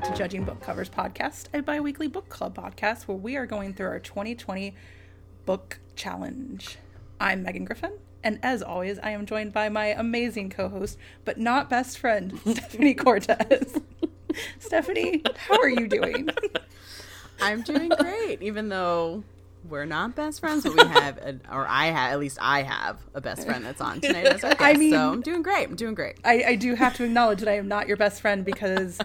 Back to Judging Book Covers Podcast, a bi weekly book club podcast where we are going through our 2020 book challenge. I'm Megan Griffin, and as always, I am joined by my amazing co host, but not best friend, Stephanie Cortez. Stephanie, how are you doing? I'm doing great, even though we're not best friends, but we have, a, or I have, at least I have a best friend that's on tonight as our guest. I mean- so I'm doing great. I'm doing great. I, I do have to acknowledge that I am not your best friend because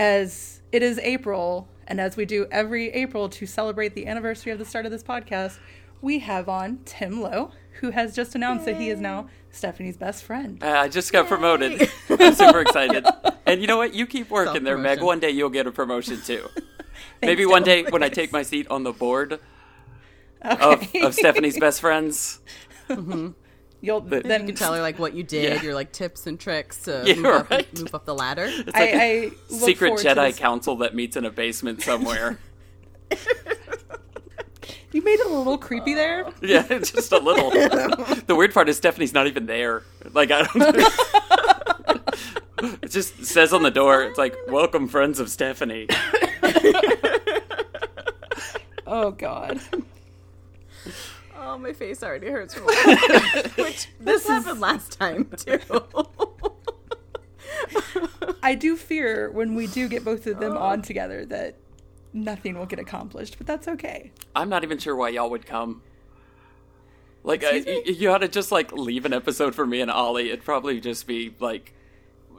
as it is April, and as we do every April to celebrate the anniversary of the start of this podcast, we have on Tim Lowe, who has just announced that he is now Stephanie's best friend. Uh, I just got promoted. I'm super excited. And you know what? You keep working there, Meg. One day you'll get a promotion too. Maybe one day when I take my seat on the board Okay. of Stephanie's best friends. You'll Then then You can tell her like what you did, Yeah. your like tips and tricks to Yeah, move, up, move up the ladder. It's like I, a I look secret Jedi council that meets in a basement somewhere. You made it a little creepy there. Uh, yeah, just a little. the weird part is Stephanie's not even there. Like I don't. know. it just says on the door. It's like, "Welcome, friends of Stephanie." Oh God. Oh, my face already hurts from laughing. Which this, is- happened last time too. I do fear when we do get both of them Oh. on together that nothing will get accomplished, but that's okay. I'm not even sure why y'all would come. Like, uh, Excuse me? y- you ought to just like leave an episode for me and Ollie. It'd probably just be like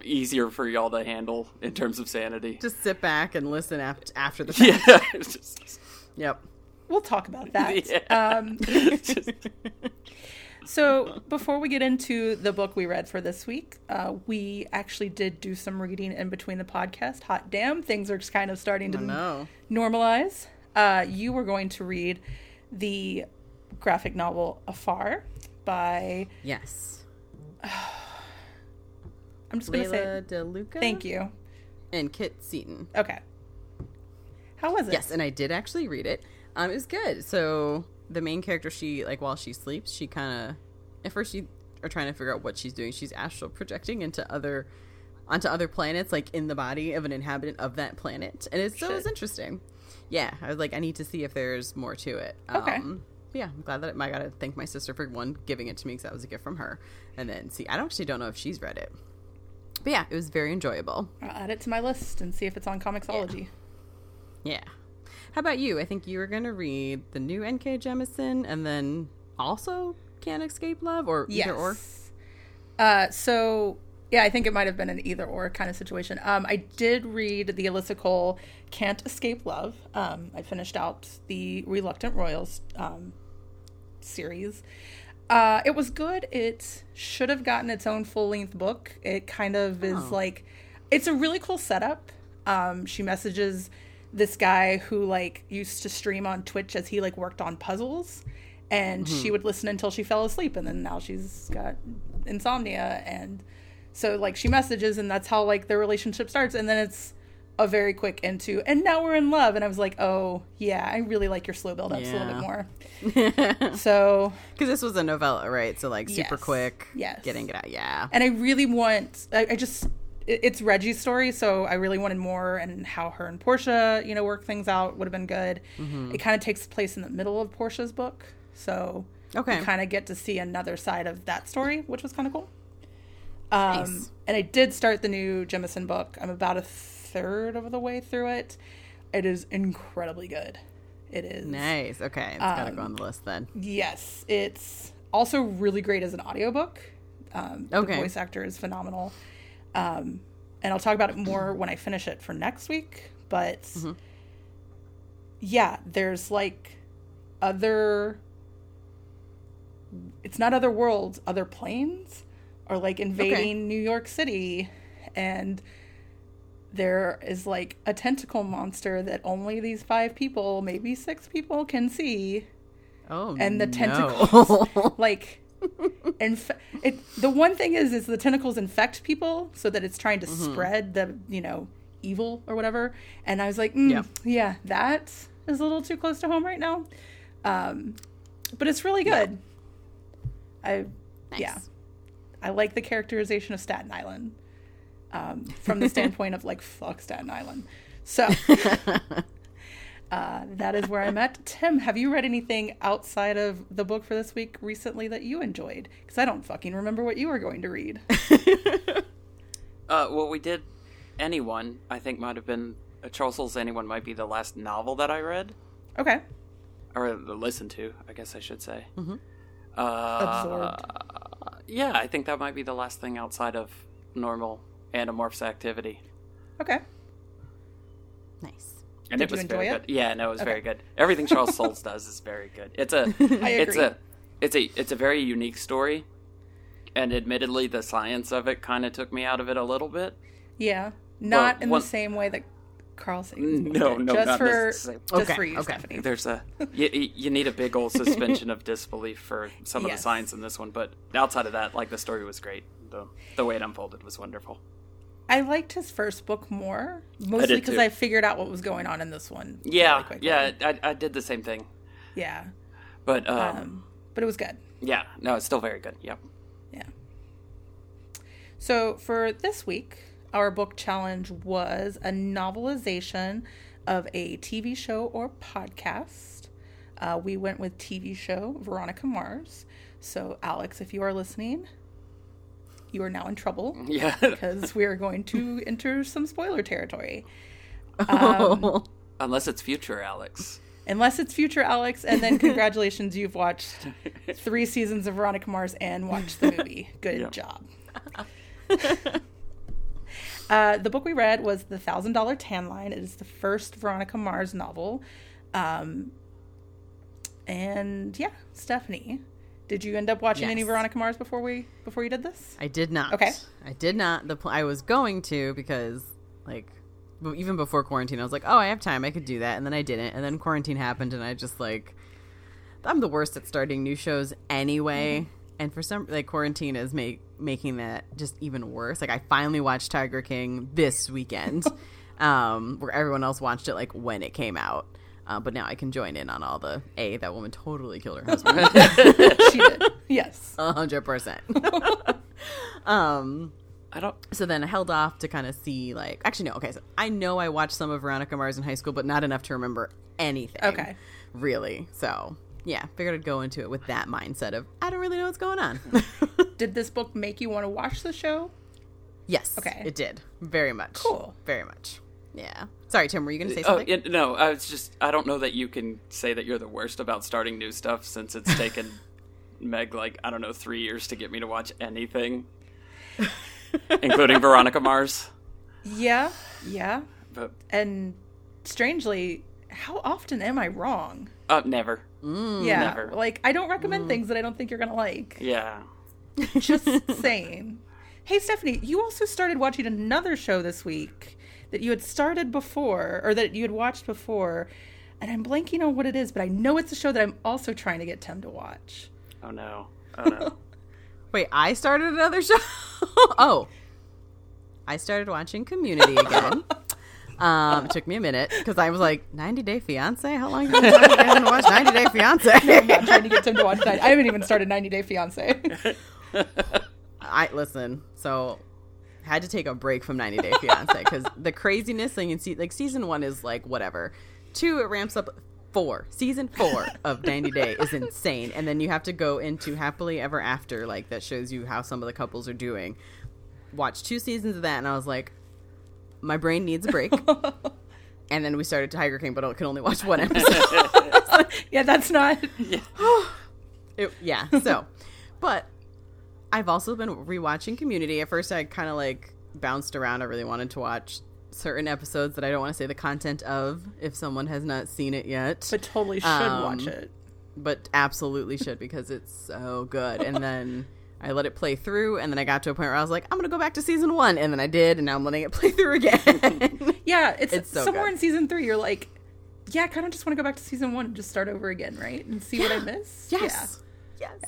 easier for y'all to handle in terms of sanity. Just sit back and listen after after the fact. yeah, just, Yep. We'll talk about that. Yeah. Um, so before we get into the book we read for this week, uh, we actually did do some reading in between the podcast. Hot damn, things are just kind of starting to normalize. Uh, you were going to read the graphic novel Afar by Yes. I'm just going to say DeLuca. thank you. And Kit Seaton. Okay. How was it? Yes, and I did actually read it. Um, it was good. So the main character, she like while she sleeps, she kind of at first you are trying to figure out what she's doing. She's astral projecting into other onto other planets, like in the body of an inhabitant of that planet, and it's, so it was Shit. interesting. Yeah, I was like, I need to see if there's more to it. Okay. Um, yeah, I'm glad that I got to thank my sister for one giving it to me because that was a gift from her, and then see, I don't actually don't know if she's read it, but yeah, it was very enjoyable. I'll add it to my list and see if it's on Comixology. Yeah. How about you? I think you were going to read the new N.K. Jemisin and then also Can't Escape Love or Yes. either or. Uh, so yeah, I think it might have been an either or kind of situation. Um, I did read the Alyssa Cole "Can't Escape Love." Um, I finished out the Reluctant Royals um, series. Uh, it was good. It should have gotten its own full length book. It kind of is Oh. like, it's a really cool setup. Um, she messages this guy who like used to stream on Twitch as he like worked on puzzles, and she hmm. would listen until she fell asleep, and then now she's got insomnia, and so like she messages, and that's how like their relationship starts, and then it's a very quick into, and now we're in love, and I was like, oh yeah, I really like your slow build ups a little bit more. So Because this was a novella, right? So, like, super Yes. quick. Yes. Getting it out. Yeah. and I really want. I, I just it's Reggie's story, so I really wanted more, and how her and Portia, you know, work things out would have been good. Mm-hmm. It kind of takes place in the middle of Portia's book, so Okay. you kind of get to see another side of that story, which was kind of cool. Um, Nice. And I did start the new Jemisin book. I'm about a third of the way through it. It is incredibly good. It is Nice. Okay. It's got to go Um, on the list then. Yes, it's also really great as an audiobook. Um, Okay. The voice actor is phenomenal. Um, and I'll talk about it more when I finish it for next week. But Mm-hmm. yeah, there's like other. It's not other worlds, other planes are like invading New York City. And there is like a tentacle monster that only these five people, maybe six people, can see Oh, and the no. like inf- it the one thing is is the tentacles infect people so that it's trying to Mm-hmm. spread the you know evil or whatever and i was like mm, Yep. yeah that is a little too close to home right now um but it's really good i Nice. yeah i like the characterization of staten island um, from the standpoint of like fuck Staten Island. So uh, that is where I'm at. Tim, have you read anything outside of the book for this week recently that you enjoyed? Because I don't fucking remember what you were going to read. Uh, well, we did. Anyone, I think, might have been uh, Charles Soule's Anyone might be the last novel that I read Okay. or listened to. I guess I should say. Mm-hmm. Uh, Absorbed. yeah, I think that might be the last thing outside of normal Animorphs activity. Okay. Nice. And Did it was you enjoy very it? good. Yeah, no, it was very good. Everything Charles Soules does is very good. It's a it's a it's a it's a very unique story. And admittedly the science of it kind of took me out of it a little bit. Yeah. Not in one- the same way that Carl Sagan's book No, no, just not for necessarily. just Okay, for you, okay. Stephanie. There's a you, you need a big old suspension of disbelief for some of Yes. the science in this one, but outside of that, like the story was great. The the way it unfolded was wonderful. I liked his first book more, mostly because too. I figured out what was going on in this one. Yeah, really yeah, I, I did the same thing, yeah. but um, Um, but it was good. yeah, no, it's still very good. Yep. Yeah. So for this week, our book challenge was a novelization of a TV show or podcast. Uh, we went with TV show Veronica Mars. So, Alex, if you are listening, you are now in trouble Yeah, because we are going to enter some spoiler territory. Oh. unless it's future Alex. Unless it's future Alex, and then congratulations, you've watched three seasons of Veronica Mars and watched the movie. Good Yeah. job. uh, the book we read was The Thousand Dollar Tan Line. It is the first Veronica Mars novel. Um, and yeah, Stephanie, did you end up watching any Veronica Mars before we before you did this? I did not. Okay. I did not. The pl- I was going to because like even before quarantine, I was like, oh, I have time, I could do that, and then I didn't, and then quarantine happened, and I just like I'm the worst at starting new shows anyway. And for some, like quarantine is make, making that just even worse. Like I finally watched Tiger King this weekend, um, where everyone else watched it like when it came out. Uh, but now I can join in on all the a that woman totally killed her husband. she did. Yes. A hundred percent. Um. I don't. So then I held off to kind of see, like, actually, no, okay. So I know I watched some of Veronica Mars in high school, but not enough to remember anything. Okay. Really. So, yeah, figured I'd go into it with that mindset of, I don't really know what's going on. Did this book make you want to watch the show? yes. Okay. It did. Very much. Cool. Very much. Yeah. Sorry, Tim, were you going to say Oh something? it, no, I was just. I don't know that you can say that you're the worst about starting new stuff since it's taken Meg like I don't know three years to get me to watch anything, including Veronica Mars. Yeah. Yeah. But And strangely, how often am I wrong? uh, never. yeah. never. Like I don't recommend things that I don't think you're gonna like. Yeah. Just saying. Hey Stephanie, you also started watching another show this week that you had started before or that you had watched before. And I'm blanking on what it is, but I know it's a show that I'm also trying to get Tim to watch. Oh no. Oh no. Wait, I started another show? oh. I started watching Community again. Um, it took me a minute because I was like, 90 Day Fiance? How long have you been to watch 90 Day Fiance? I'm not trying to get Tim to watch that. I haven't even started 90 Day Fiance. I listen. So had to take a break from 90 Day Fiance because the craziness thing in se- like season one is like whatever. Two, it ramps up. Four season four of 90 Day is insane, and then you have to go into Happily Ever After, like that shows you how some of the couples are doing. Watch two seasons of that, and I was like, my brain needs a break. and then we started Tiger King, but I can only watch one episode. yeah, that's not. It, yeah. So, but I've also been rewatching Community. At first, I kind of like bounced around. I really wanted to watch certain episodes that I don't want to say the content of if someone has not seen it yet, But totally should Um, watch it. but absolutely should because it's so good. And then I let it play through, and then I got to a point where I was like, I'm gonna go back to season one, and then I did, and now I'm letting it play through again. Yeah, it's, It's so somewhere good. in season three. You're like, yeah, I kind of just want to go back to season one and just start over again, right? And see what I missed. Yes. Yes.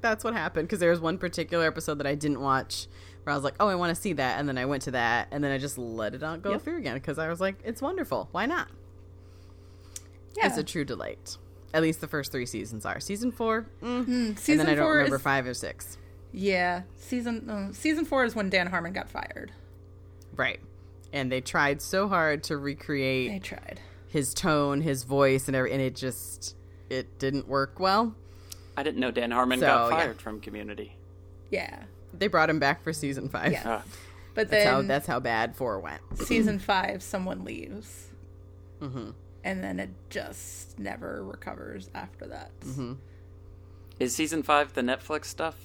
That's what happened because there was one particular episode that I didn't watch where I was like, oh, I want to see that. And then I went to that and then I just let it on go Yep. through again because I was like, it's wonderful. Why not? Yeah. It's a true delight. At least the first three seasons are. Season four, mm. season and then I don't remember is five or six. yeah. Season uh, season four is when Dan Harmon got fired. Right. And they tried so hard to recreate. They tried. his tone, his voice, and every, and it just it didn't work well. I didn't know Dan Harmon So, got yeah. fired from Community. Yeah. They brought him back for season five. Yeah. Uh, But That's then how that's how bad four went. season five, someone leaves. Mm-hmm. And then it just never recovers after that. Mm-hmm. is season five the Netflix stuff?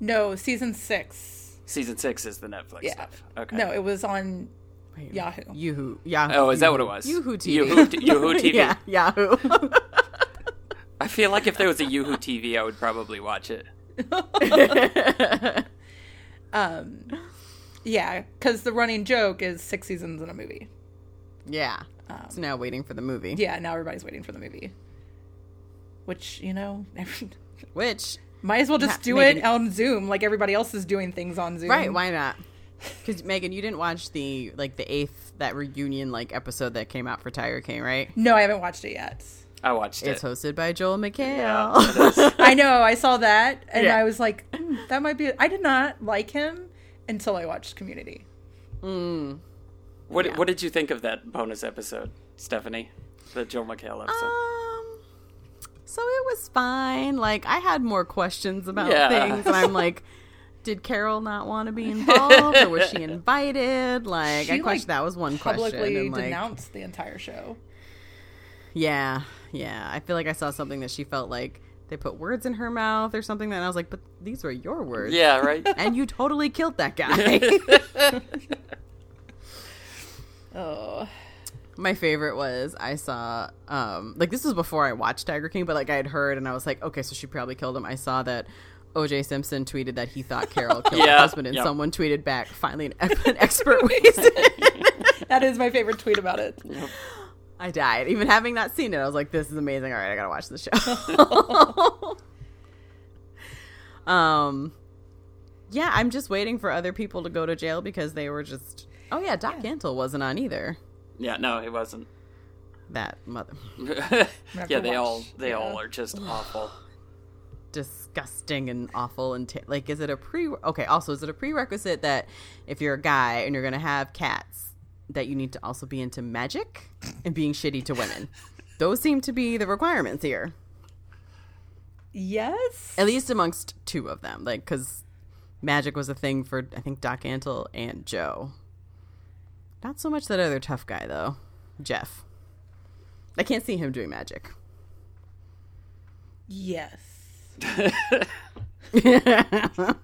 No, season six. Season six is the Netflix Yeah. stuff. Okay. No, it was on Wait, Yahoo. Yahoo. Yahoo. Oh, is that what it was? Yahoo TV. Yahoo, Yahoo TV. yeah, Yahoo. I feel like if there was a Yahoo TV, I would probably watch it. Um, yeah, because the running joke is six seasons in a movie. yeah. so now waiting for the movie. Yeah, now everybody's waiting for the movie. Which you know, Which might as well just do Megan- it on Zoom, like everybody else is doing things on Zoom. right? Why not? Because Megan, you didn't watch the like the eighth that reunion like episode that came out for Tiger King, right? No, I haven't watched it yet. I watched It's it. It's hosted by Joel McHale. Yeah. I know, I saw that, and Yeah. I was like, "Hmm, that might be. I did not like him until I watched Community. Mm. What What did you think of that bonus episode, Stephanie? The Joel McHale episode. Um, so it was fine. Like I had more questions about Yeah. things, and I'm like, did Carol not want to be involved, or was she invited? Like I She, questioned that was one question. Publicly And, like, denounced the entire show. yeah, yeah. I feel like I saw something that she felt like they put words in her mouth or something. That I was like, but these were your words. yeah, right. And you totally killed that guy. Oh, My favorite was I saw um like this was before I watched Tiger King, but like I had heard and I was like, okay, so she probably killed him. I saw that OJ Simpson tweeted that he thought Carol killed her husband, and yep. someone tweeted back, finally an, an expert weighs in. that is my favorite tweet about it. I died. Even having not seen it, I was like, this is amazing. All right, I gotta watch the show. um yeah, I'm just waiting for other people to go to jail because they were just Oh yeah, Doc Antle wasn't on either. Yeah, no, he wasn't. That mother yeah, to they all they yeah. all are just awful. disgusting and awful and ta like is it a pre okay also is it a prerequisite that if you're a guy and you're gonna have cats that you need to also be into magic and being shitty to women. Those seem to be the requirements here. Yes. at least amongst two of them like because magic was a thing for i think doc antle and joe. Not so much that other tough guy though. Jeff. I can't see him doing magic. Yes.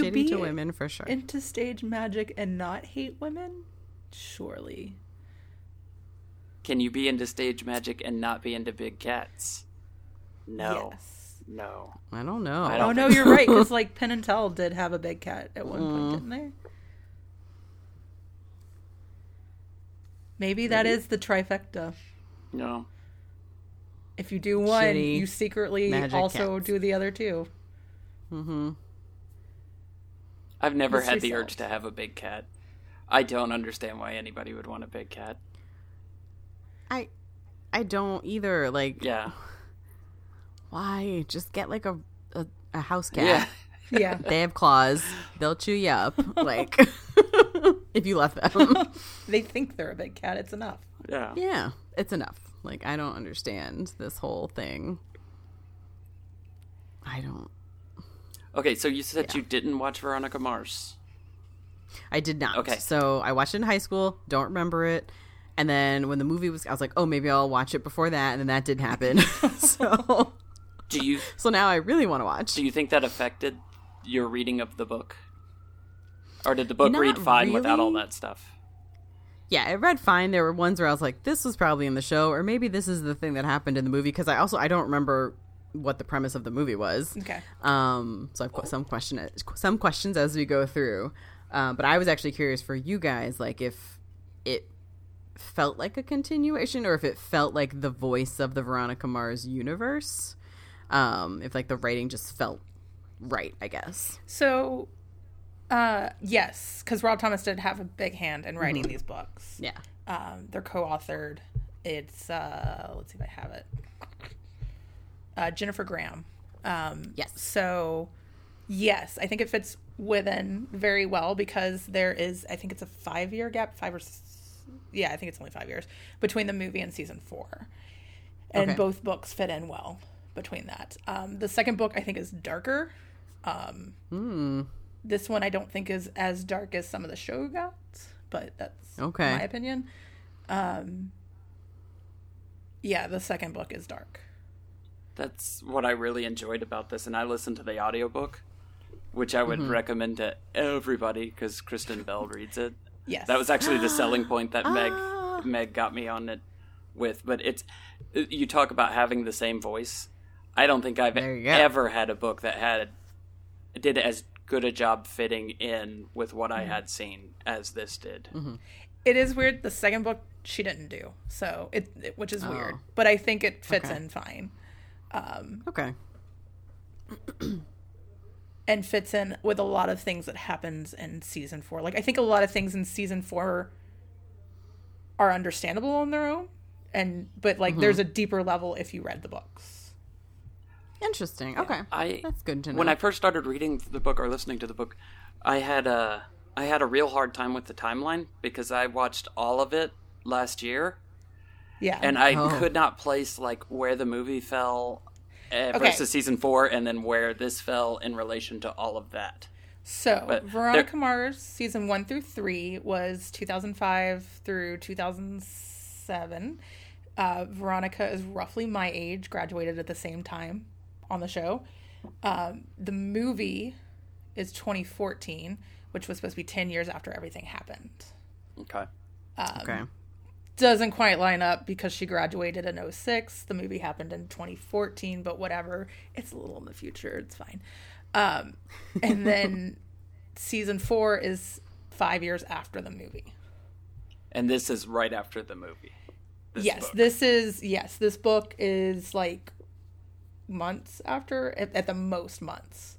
but you shitty be to women for sure Into stage magic and not hate women? Surely. Can you be into stage magic and not be into big cats? No, Yes. no. i don't know I Oh don't no, think you're right. Because like Penn and Teller did have a big cat at one point, didn't they? Maybe that is the trifecta. No. If you do one, Shitty you secretly also cats. do the other two. mm-hmm I've never had the urge to have a big cat. I don't understand why anybody would want a big cat. I I don't either. Like, Yeah. why? Just get like a a, a house cat. Yeah. Yeah. They have claws. They'll chew you up. Like, if you let them. they think they're a big cat. It's enough. Yeah. yeah, it's enough. Like, I don't understand this whole thing. I don't. Okay, so you said Yeah. you didn't watch Veronica Mars. I did not. Okay. So I watched it in high school. Don't remember it. And then when the movie was, I was like, oh, maybe I'll watch it before that. And then that didn't happen. so, Do you so now I really want to watch. do you think that affected your reading of the book? Or did the book Not read fine without all that stuff? yeah, it read fine. There were ones where I was like, this was probably in the show, or maybe this is the thing that happened in the movie. Because I also I don't remember what the premise of the movie was. Okay. Um, so I've got some question some questions as we go through. Um, but I was actually curious for you guys, like if it felt like a continuation, or if it felt like the voice of the Veronica Mars universe. Um, if like the writing just felt right, I guess. So, uh, yes, because Rob Thomas did have a big hand in writing these books. Yeah. Um, they're co-authored. It's uh, let's see if I have it. Uh, Jennifer Graham. Um, Yes. So, yes, I think it fits within very well because there is, I think it's a five year gap, five or yeah, I think it's only five years between the movie and season four, and Okay. both books fit in well between that. Um, the second book I think is darker. Um, Hmm. This one I don't think is as dark as some of the show got, but that's Okay. my opinion. Um, yeah, the second book is dark. That's what I really enjoyed about this, and I listened to the audiobook, which I would recommend to everybody because Kristen Bell reads it. Yes, That was actually the selling point that Ah. Meg Meg got me on it with. But it's you talk about having the same voice. I don't think I've ever had a book that had did as good a job fitting in with what Mm-hmm. I had seen as this did. It is weird. The second book she didn't do, so it, it- which is weird. Oh. But I think it fits Okay. in fine Um, okay. and fits in with a lot of things that happens in season four. Like I think a lot of things in season four are understandable on their own, and but like there's mm-hmm. a deeper level if you read the books. Interesting. Okay. I That's good to know. when I first started reading the book or listening to the book, I had a I had a real hard time with the timeline because I watched all of it last year Yeah, and I Oh. could not place like where the movie fell uh, Okay. versus season four, and then where this fell in relation to all of that. So, But Veronica there- Mars season one through three was 2005 through 2007. Uh, Veronica is roughly my age, graduated at the same time on the show. Um, the movie is 2014, which was supposed to be 10 years after everything happened. Okay, okay. Doesn't quite line up because she graduated in 06. The movie happened in 2014, but whatever. It's a little in the future. It's fine. Um, and then season four is five years after the movie. and this is right after the movie. This yes, book. this is yes, this book is like months after at, at the most months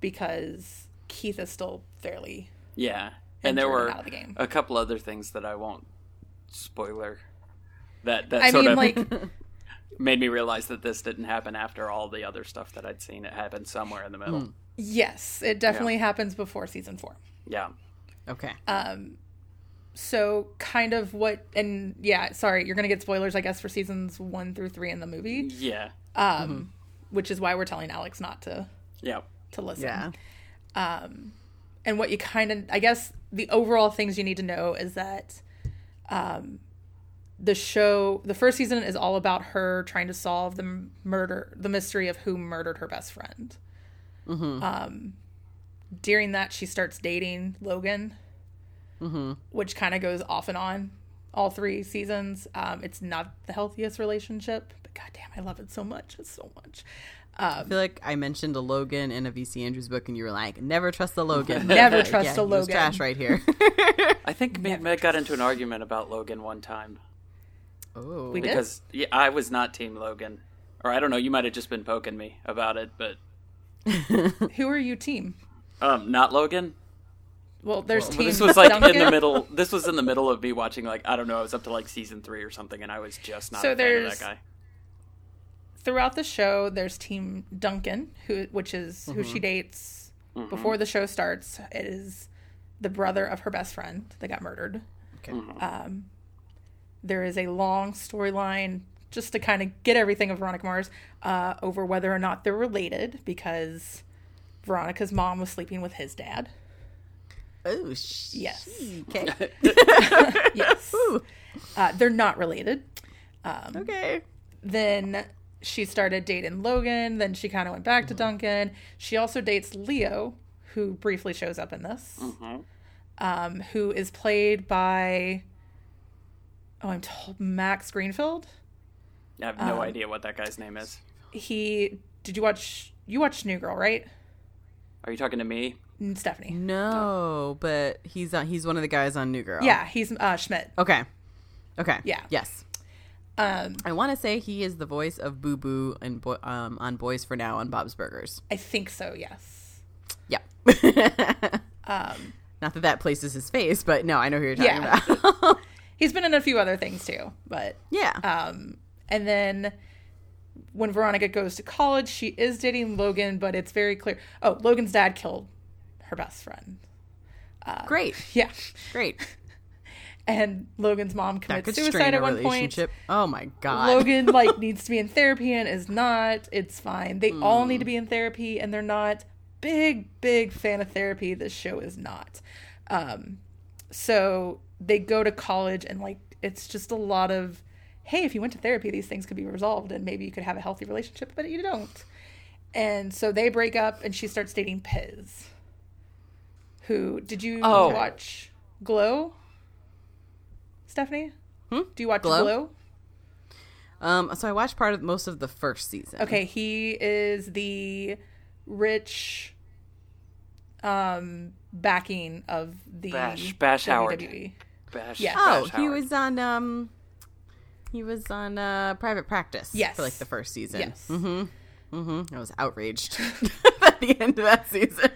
because Keith is still fairly yeah, and there were the a couple other things that I won't spoiler that that I sort mean of like made me realize that this didn't happen after all the other stuff that I'd seen. It happened somewhere in the middle. yes, it definitely happens before season 4. Yeah. Okay. Um. So kind of what and yeah, sorry, you're going to get spoilers I guess for seasons 1 through 3 in the movie, Yeah. um which is why we're telling Alex not to Yeah. to listen. yeah. and what you kind of i guess the overall things you need to know is that um, the show the first season is all about her trying to solve the murder the mystery of who murdered her best friend. Um, during that she starts dating logan which kind of goes off and on all three seasons. Um, it's not the healthiest relationship but goddamn i love it so much it's so much I feel like I mentioned a Logan in a VC Andrews book, and you were like, "Never trust the Logan. Never Like, trust yeah, a Logan. Trash right here. I think me and Meg got into an argument about Logan one time oh, We did? because yeah, I was not Team Logan, or I don't know. You might have just been poking me about it, but who are you team um, not Logan. well there's Well, team this was like in the middle. This was in the middle of me watching like I don't know. I was up to like season three or something, and I was just not So a fan of that guy. Throughout the show there's team duncan who which is who she dates before the show starts. It is the brother of her best friend that got murdered. Okay. Um, there is a long storyline just to kind of get everything of veronica mars uh, over whether or not they're related because veronica's mom was sleeping with his dad. Oh, sh- Yes. Okay. yes. Uh, they're not related. Okay. then she started dating Logan. Then she kind of went back to Duncan. She also dates Leo, who briefly shows up in this, um, who is played by, oh, I'm told Max Greenfield. I have Um, no idea what that guy's name is. He did you watch? You watched New Girl, right? Are you talking to me? Stephanie. No, but he's on, he's one of the guys on New Girl. Yeah, he's uh, Schmidt. Okay. Okay. Yeah. Yes. Um, I want to say he is the voice of Boo Boo and Bo- um, on Boyz 4 Now on Bob's Burgers. I think so. Yes. Yeah. Um, Not that that places his face, but no, I know who you're talking Yeah. about. he's been in a few other things too, but yeah. Um, and then when Veronica goes to college, she is dating Logan, but it's very clear. Oh, Logan's dad killed her best friend. Great, Yeah. great. And Logan's mom commits suicide at one point. Oh my god. Logan like needs to be in therapy and is not. It's fine. They all need to be in therapy and they're not. Big big fan of therapy. This show is not. Um, so they go to college and like it's just a lot of, hey, if you went to therapy, these things could be resolved and maybe you could have a healthy relationship, but you don't. And so they break up and she starts dating Piz. Who did you Oh. watch Glow? Stephanie? Hmm? Do you watch Glow? Glow? Um, so I watched part of most of the first season. Okay, he is the rich um backing of the Bash- Bash Howard. WWE. Bash, Yeah. Oh, Bash he Howard. was on um, he was on uh, Private Practice. Yes. for like the first season. Yes. Mm-hmm. Mm-hmm. I was outraged at the end of that season.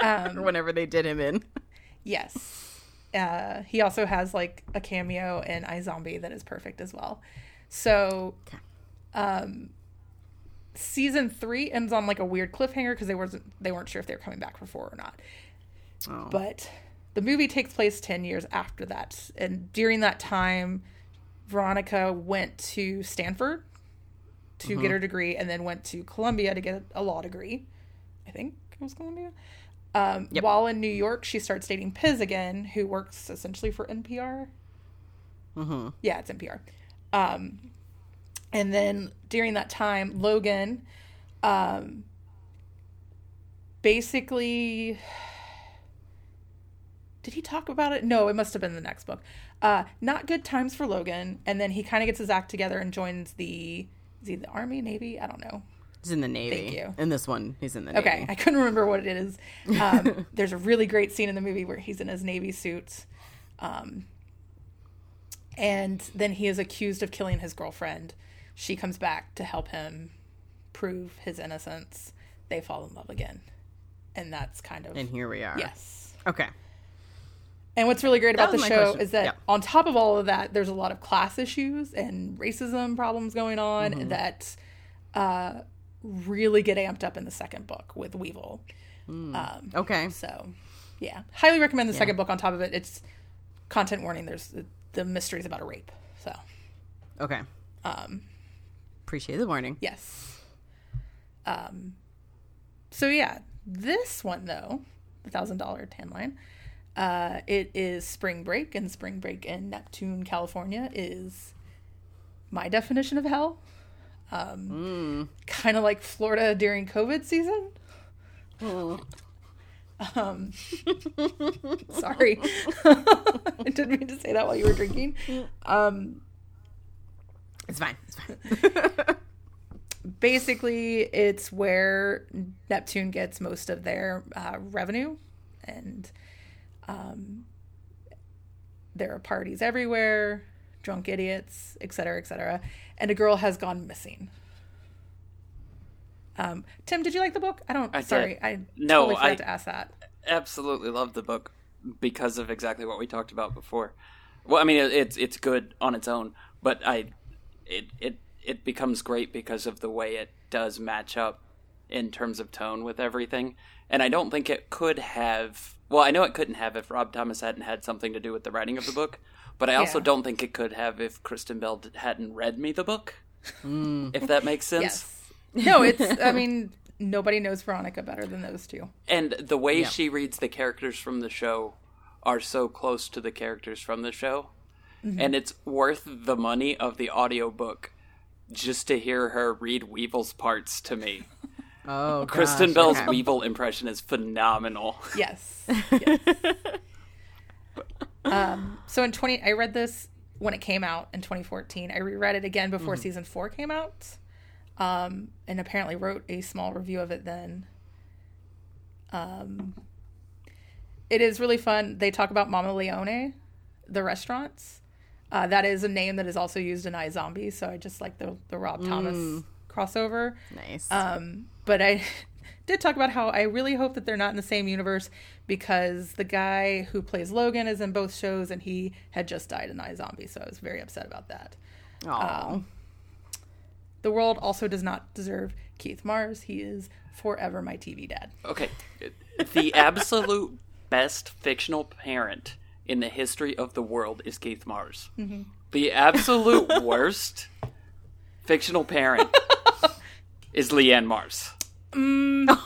Um, or whenever they did him in. Yes. Uh, he also has like a cameo in iZombie that is perfect as well. So, um, season three ends on like a weird cliffhanger because they wasn't they weren't sure if they were coming back for four or not. Oh. But the movie takes place 10 years after that. And during that time, Veronica went to Stanford to Mm-hmm. get her degree and then went to Columbia to get a law degree. I think it was Columbia. Um, Yep. While in New York, she starts dating Piz again, who works essentially for NPR. Mm-hmm. Yeah, it's NPR. Um, and then during that time, Logan um, basically. Did he talk about it? No, it must have been the next book. Uh, not good times for Logan. And then he kind of gets his act together and joins the. Is he the Army, Navy? I don't know. He's in the Navy. Thank you. In this one, he's in the Navy. Okay, I couldn't remember what it is. Um, there's a really great scene in the movie where he's in his navy suit, um, and then he is accused of killing his girlfriend. She comes back to help him prove his innocence. They fall in love again, and that's kind of And here we are. yes. Okay. And what's really great about the show question. is that Yeah. on top of all of that, there's a lot of class issues and racism problems going on Mm-hmm. that uh, really get amped up in the second book with Weevil. Mm. Um, Okay. so, yeah, highly recommend the second book. On top of it, it's content warning. There's the, the mysteries about a rape. So, Okay. um, Appreciate the warning. yes. Um, so yeah, this one though, the thousand dollar tan line. Uh, it is spring break, and spring break in Neptune, California, is my definition of hell. Um, Kind of like Florida during COVID season. Um, sorry, I didn't mean to say that while you were drinking. Um, It's fine. It's fine. basically, it's where Neptune gets most of their uh, revenue, and um, there are parties everywhere, drunk idiots, etc., etc. And a girl has gone missing. Um, Tim, did you like the book? I don't. I did. sorry, I No, totally forgot I- to ask that. absolutely love the book because of exactly what we talked about before. Well, I mean, it, it's it's good on its own, but I it it it becomes great because of the way it does match up in terms of tone with everything. And I don't think it could have. Well, I know it couldn't have if Rob Thomas hadn't had something to do with the writing of the book, but I also Yeah. don't think it could have if Kristen Bell hadn't read me the book. Mm. If that makes sense. Yes. No, it's. I mean, nobody knows Veronica better than those two. and the way she reads the characters from the show are so close to the characters from the show mm-hmm. and it's worth the money of the audiobook just to hear her read Weevil's parts to me. Oh, Kristen gosh, Bell's okay. Weevil impression is phenomenal. Yes. yes. Um, so in 20, I read this when it came out in 2014. I reread it again before season four came out, um, and apparently wrote a small review of it then. Um, it is really fun. They talk about Mama Leone, the restaurants. Uh, that is a name that is also used in iZombie, so I just like the the Rob Thomas crossover. Nice. Um, but I did talk about how I really hope that they're not in the same universe because the guy who plays Logan is in both shows and he had just died in iZombie, so I was very upset about that. Um, The world also does not deserve Keith Mars. He is forever my TV dad. Okay. The absolute best fictional parent in the history of the world is Keith Mars. The absolute worst fictional parent is Lianne Mars.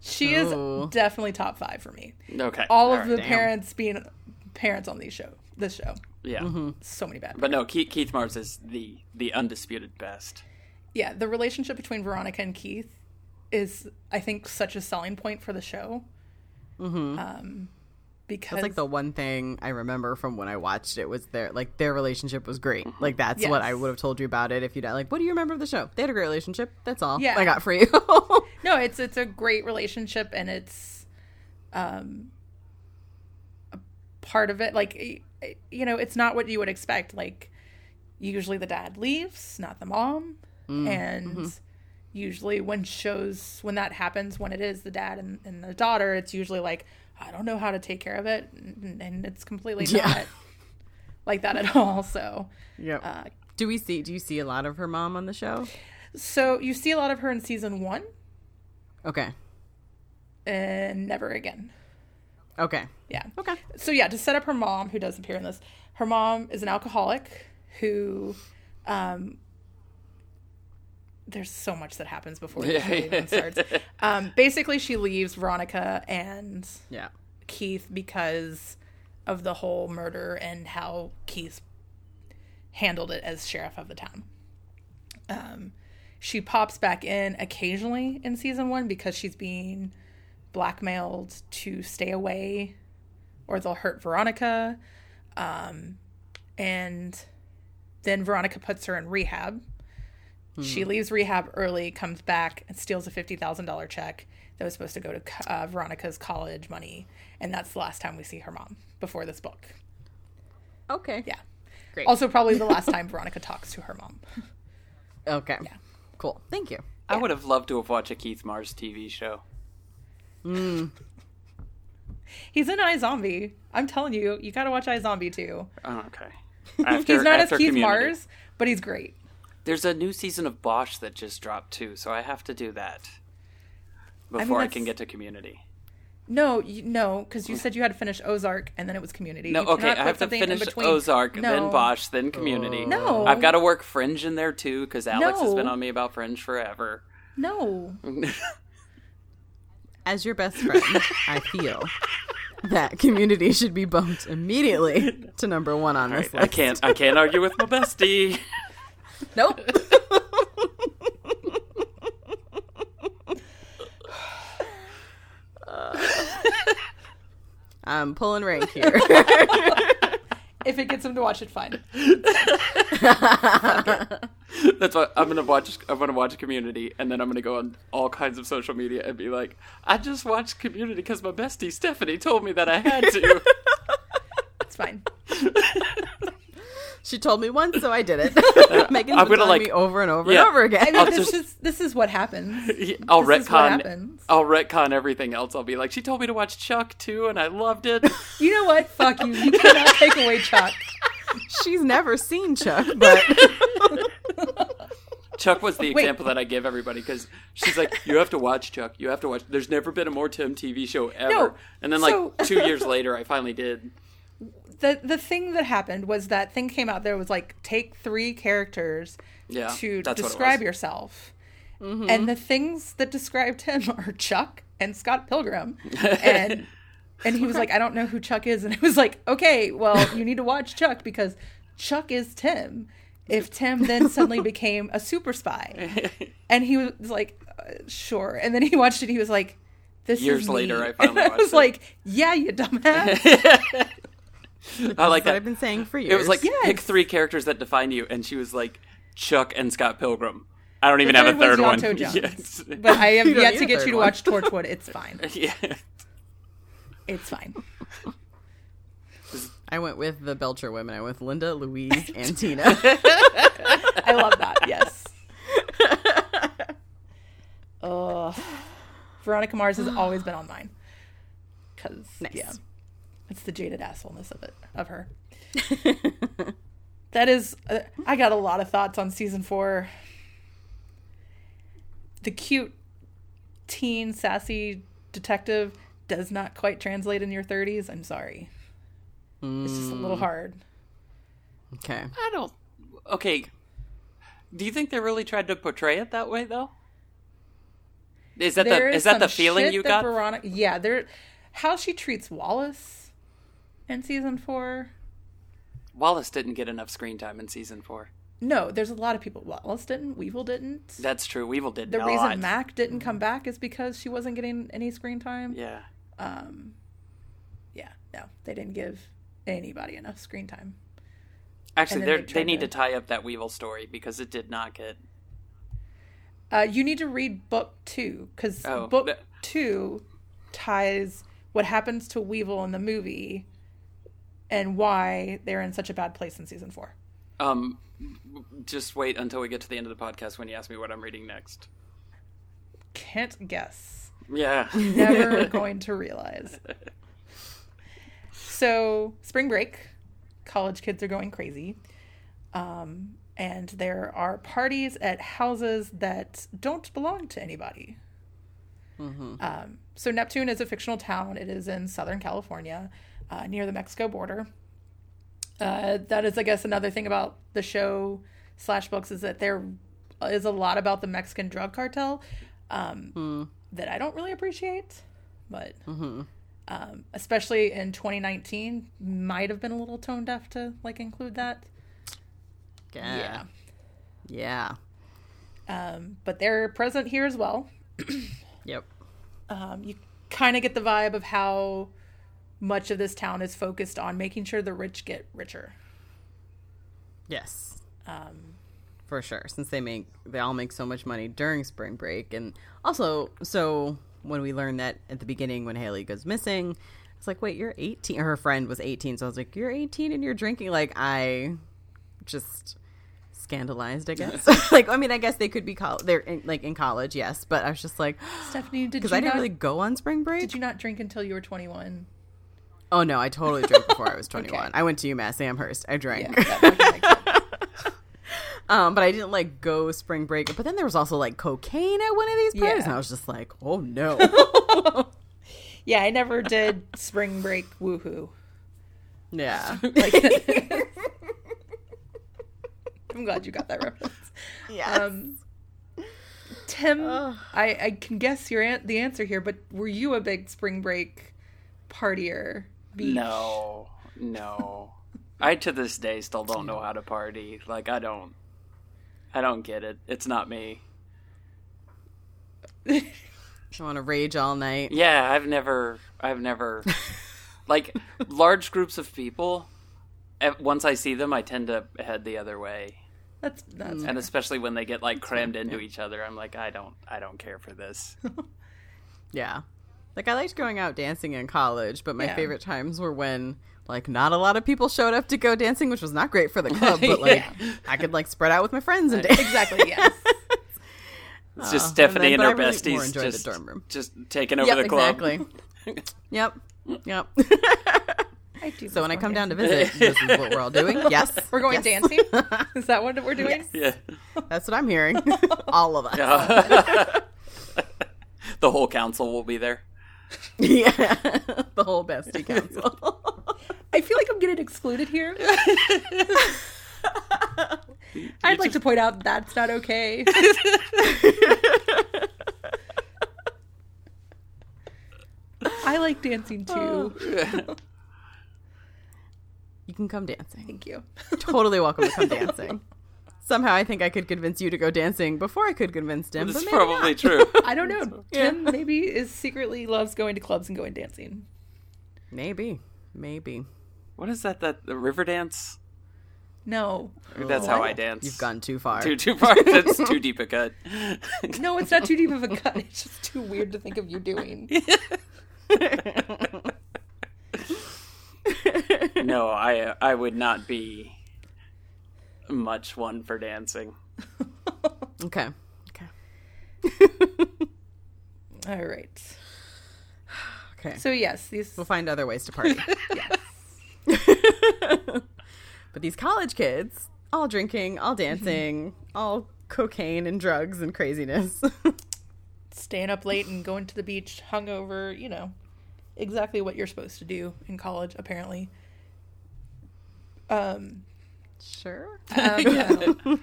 She Ooh. is definitely top five for me. Okay. All of right. the damn. parents being parents on these show, this show, Yeah. so many bad. But no, Keith, Keith Mars is the the undisputed best. yeah, the relationship between Veronica and Keith is, I think, such a selling point for the show. Mm-hmm. Um, because That's like the one thing I remember from when I watched it was their like their relationship was great. Mm-hmm. Like that's what I would have told you about it if you'd like. What do you remember of the show? They had a great relationship. That's all. Yeah. I got for you. no, it's it's a great relationship, and it's um a part of it. Like you know, it's not what you would expect. Like usually the dad leaves, not the mom, mm, and mm-hmm. usually when shows when that happens, when it is the dad and, and the daughter, it's usually like I don't know how to take care of it, and, and it's completely Yeah. not like that at all. So. yep. Uh, do we see? Do you see a lot of her mom on the show? So you see a lot of her in season one, Okay. and never again. Okay. Yeah. Okay. So yeah, to set up her mom, who does appear in this, her mom is an alcoholic who, um, there's so much that happens before the show even starts. Um, basically, she leaves Veronica and Yeah. Keith because of the whole murder and how Keith handled it as sheriff of the town. Um, she pops back in occasionally in season one because she's being blackmailed to stay away or they'll hurt Veronica. Um, and then Veronica puts her in rehab. She leaves rehab early, comes back, and steals a $50,000 check that was supposed to go to uh, Veronica's college money. And that's the last time we see her mom before this book. Okay. Yeah. Great. Also, probably the last time Veronica talks to her mom. Okay. Yeah. Cool. Thank you. I would have loved to have watched a Keith Mars TV show. He's in iZombie. I'm telling you, you gotta watch iZombie too. Oh, okay. After, he's not as Keith Community. Mars, but he's great. There's a new season of Bosch that just dropped too, so I have to do that before I, that's- can get to Community. No, you, no, because you said you had to finish Ozark and then it was Community. No, You okay, I have to something in finish between. Ozark, No. then Bosch, then Community. Oh. No. I've got to work Fringe in there too because Alex has been on me about Fringe forever. No, As your best friend, I feel that community should be bumped immediately to number one on this I list. can't. I can't argue with my bestie. Nope. I'm pulling rank here. if it gets him to watch it, fine. That's what I'm gonna watch. I'm gonna watch Community, and then I'm gonna go on all kinds of social media and be like, "I just watched Community because my bestie Stephanie told me that I had to." It's fine. She told me once, so I did it. Megan's I'm been gonna, telling like- me over and over yeah. and over again. I mean, I'll this just- is this is what happens. I'll This retcon. happens. I'll retcon everything else. I'll be like, "She told me to watch Chuck too, and I loved it." You know what? Fuck you. You cannot take away Chuck. She's never seen Chuck, but Chuck was the Wait. example that I give everybody because she's like, "You have to watch Chuck. You have to watch." There's never been a more Tim TV show ever. No, and then like so- two years later, I finally did. The the thing that happened was that thing came out there was like take three characters Yeah, to that's what it describe yourself. And the things that described him are chuck and scott pilgrim. And and he was like i don't know who chuck is. And it was like okay well you need to watch chuck because chuck is tim. If tim then suddenly became a super spy. And he was like uh, sure. And then he watched it he was like this Years is later, me. I finally and I was it. like yeah you dumbass I like what that. I've been saying for years. It was like Yes. pick three characters that define you, and she was like Chuck and Scott Pilgrim. I don't even The have a third one. was Ianto Jones. Yes. But I have yet to get you to one. watch Torchwood. It's fine. yeah. It's fine. I went with the Belcher women. I went with Linda, Louise, and Tina. I love that. Yes. Ugh. Veronica Mars has always been on mine. Cause Nice. yeah, it's the jaded assholeness of it of her. that is uh, I got a lot of thoughts on season 4. The cute teen sassy detective does not quite translate in your 30s. I'm sorry. It's just a little hard. Okay. I don't. Okay. Do you think they really tried to portray it that way, though? Is that There the is that the feeling you that got? Veronica, yeah, there how she treats Wallace in season 4. Wallace didn't get enough screen time in season four. No, there's a lot of people. Wallace didn't. Weevil didn't. That's true. Weevil did the reason Mac didn't come back is because she wasn't getting any screen time. Yeah. Um. Yeah, no, they didn't give anybody enough screen time. Actually, they they they need to- to tie up that Weevil story because it did not get. Uh, you need to read book two because Oh, book that- two ties what happens to Weevil in the movie and why they're in such a bad place in season four. Um, just wait until we get to the end of the podcast when you ask me what I'm reading next. Can't guess. Yeah. Never going to realize. So, spring break, college kids are going crazy. Um, and there are parties at houses that don't belong to anybody. Um, so, Neptune is a fictional town. It is in Southern California, uh, near the Mexico border. Uh, that is, I guess, another thing about the show slash books is that there is a lot about the Mexican drug cartel um, that I don't really appreciate, but um, especially in 2019, might have been a little tone deaf to like include that. Yeah. Yeah. Um, but they're present here as well. Yep. Um, you kind of get the vibe of how much of this town is focused on making sure the rich get richer. Yes. Um, for sure, since they make they all make so much money during spring break, and also so when we learned that at the beginning when Haley goes missing, it's like, wait, you're 18. Her friend was 18, so I was like, you're 18 and you're drinking. Like I just scandalized, I guess. like I mean, I guess they could be col- they're in, like in college, yes, but I was just like, Stephanie, did because you I didn't not, really go on spring break. did you not drink until you were 21? Oh no, I totally drank before I was 21. Okay. I went to UMass Amherst. I drank. that fucking makes sense. Um, but I didn't like go spring break. But then there was also like cocaine at one of these parties, Yeah. and I was just like, oh no. Yeah, I never did spring break woohoo. yeah. Like, I'm glad you got that reference. Yeah. Um, Tim, I, I can guess your an- the answer here, but were you a big spring break partier? Beach? No, no. I to this day still don't know how to party. Like I don't, I don't get it. It's not me. I want to rage all night. Yeah, I've never, I've never, like large groups of people. eh, Once I see them, I tend to head the other way, That's that's and especially when they get like crammed into each other, I'm like, I don't, I don't care for this. Yeah. Like I liked going out dancing in college, but my Yeah. favorite times were when like not a lot of people showed up to go dancing, which was not great for the club, but like I could like spread out with my friends and uh, dance. exactly yes. It's just and Stephanie then- and, her really besties enjoyed the just, dorm room. just taking over yep, the club. exactly. yep. Yep. I do. so when I come going down to visit, this is what we're all doing. Yes. we're going Yes. dancing. Is that what we're doing? Yeah. That's what I'm hearing. all of us. the whole council will be there. Yeah. the whole bestie council. I feel like I'm getting excluded here. I'd like to point out that's not okay. I like dancing too. Oh. you can come dancing. Thank you. Totally welcome to come dancing. Somehow I think I could convince you to go dancing before I could convince Tim. That's but probably not. true. I don't know. Tim maybe is secretly loves going to clubs and going dancing. Maybe. Maybe. What is that? That the river dance? No. That's how I dance. You've gone too far. too too far. That's too deep a cut. No, it's not too deep of a cut. It's just too weird to think of you doing. No, I I would not be much one for dancing. Okay. Okay. All right. Okay. So yes, these we'll find other ways to party. yes. But these college kids, all drinking, all dancing, all cocaine and drugs and craziness. Staying up late and going to the beach hungover, you know, exactly what you're supposed to do in college, apparently. Um, sure. um, yeah.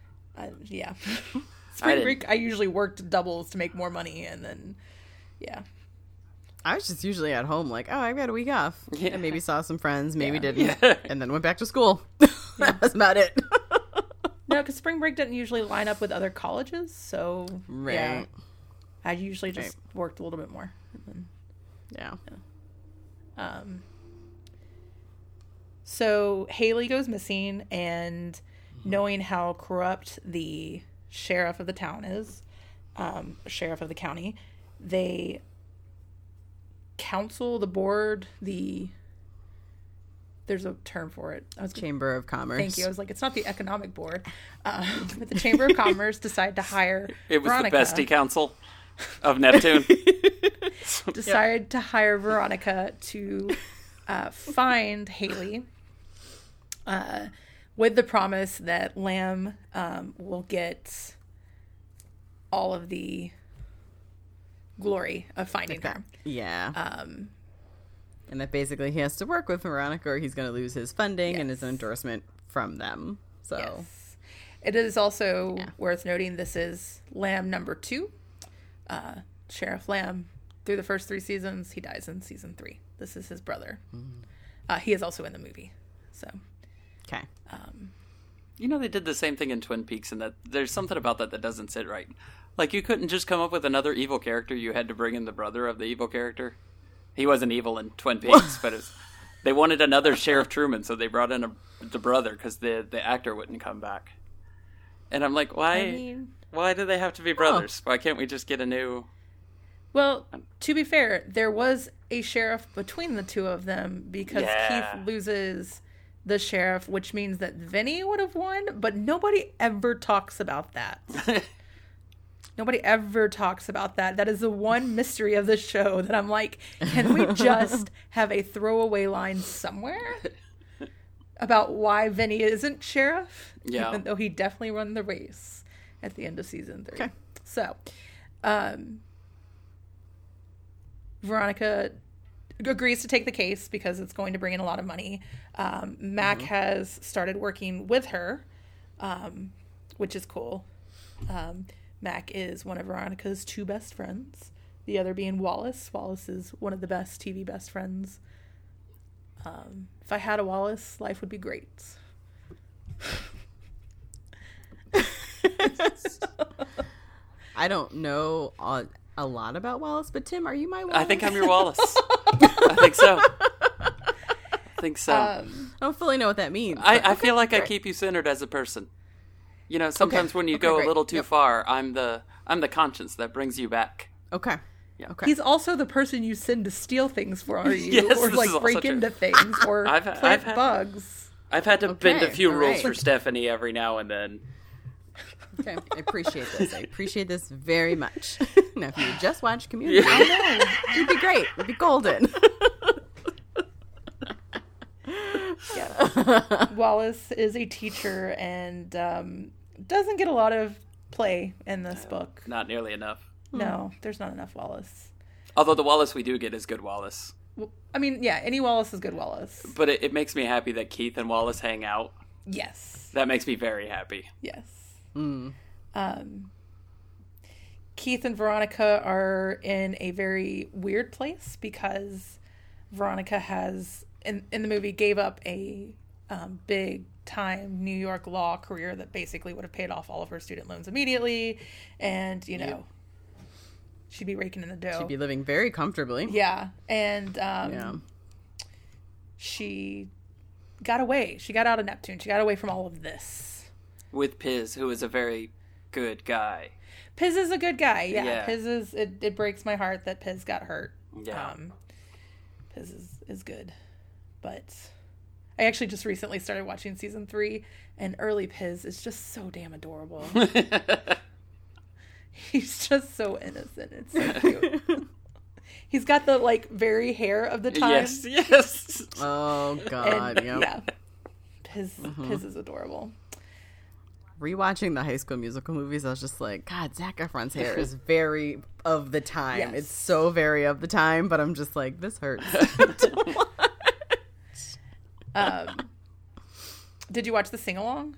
I, yeah. I Spring didn't- break, I usually worked doubles to make more money, and then, yeah. I was just usually at home, like, oh, I've got a week off. Yeah. And maybe saw some friends, maybe Yeah. didn't. Yeah. And then went back to school. that was about it. No, because spring break didn't usually line up with other colleges, so right. yeah, I usually just worked a little bit more. And Yeah. then, um, so Haley goes missing, and knowing how corrupt the sheriff of the town is, um, sheriff of the county, they council the board the. There's a term for it. I was Chamber of Commerce. Thank you. I was like, it's not the economic board, um, but the Chamber of Commerce decide to hire. It was Veronica, the bestie council of Neptune. Decided to hire Veronica to uh, find Haley, uh, with the promise that Lamb um, will get all of the glory of finding her. Yeah. Um, and that basically he has to work with Veronica or he's going to lose his funding and his endorsement from them. So, Yes. It is also Yeah. worth noting this is Lamb number two. Uh, Sheriff Lamb, through the first three seasons, he dies in season three. This is his brother. Uh, he is also in the movie. So, okay. Um, you know, they did the same thing in Twin Peaks, and that there's something about that that doesn't sit right. Like, you couldn't just come up with another evil character. You had to bring in the brother of the evil character. He wasn't evil in Twin Peaks, but it's, they wanted another Sheriff Truman, so they brought in a, the brother because the the actor wouldn't come back. And I'm like, why? I mean, why do they have to be brothers? Oh. Why can't we just get a new? well, um, to be fair, there was a sheriff between the two of them because Yeah. Keith loses the sheriff, which means that Vinny would have won, but nobody ever talks about that. Nobody ever talks about that. That is the one mystery of the show that I'm like, can we just have a throwaway line somewhere about why Vinny isn't sheriff? Yeah. Even though he definitely won the race at the end of season three. Okay. So, um, Veronica agrees to take the case because it's going to bring in a lot of money. Um, Mac has started working with her, um, which is cool. Um, Mac is one of Veronica's two best friends, the other being Wallace. Wallace is one of the best TV best friends. Um, if I had a Wallace, life would be great. I don't know a, a lot about Wallace, but Tim, are you my Wallace? I think I'm your Wallace. I think so. I think so. Um, I don't fully know what that means. I, but I okay, feel like I keep you centered as a person. You know, sometimes when you Okay, go great. a little too Yep. far, I'm the I'm the conscience that brings you back. Okay. Yeah. Okay. He's also the person you send to steal things for you, Yes, or like is also break true. into things, or I've- plant I've had- bugs. I've had to bend a few all rules right. for Stephanie every now and then. Okay, I appreciate this. I appreciate this very much. now, if you just watch Community, I know it'd be great. It'd be golden. yeah. Wallace is a teacher and um, doesn't get a lot of play in this book. Not nearly enough. No, there's not enough Wallace. Although the Wallace we do get is good Wallace. Well, I mean, yeah, any Wallace is good Wallace. But it, it makes me happy that Keith and Wallace hang out. Yes, That makes me very happy. yes. Mm. Um, Keith and Veronica are in a very weird place because Veronica has in in the movie gave up a um, big time New York law career that basically would have paid off all of her student loans immediately, and you know she'd be raking in the dough. She'd be living very comfortably. yeah, and um, Yeah. she got away. She got out of Neptune. She got away from all of this. With Piz, who is a very good guy. Piz is a good guy. Yeah, Yeah. Piz is. It, it breaks my heart that Piz got hurt. Yeah. Um, Piz is, is good, but I actually just recently started watching season three, and early Piz is just so damn adorable. He's just so innocent. It's so cute. He's got the like very hair of the time. yes, yes. Oh and, God. yep. yeah. His his is adorable. Rewatching the High School Musical movies, I was just like, God, Zac Efron's hair is very of the time. Yes. It's so very of the time, but I'm just like, this hurts. Um, did you watch the sing along?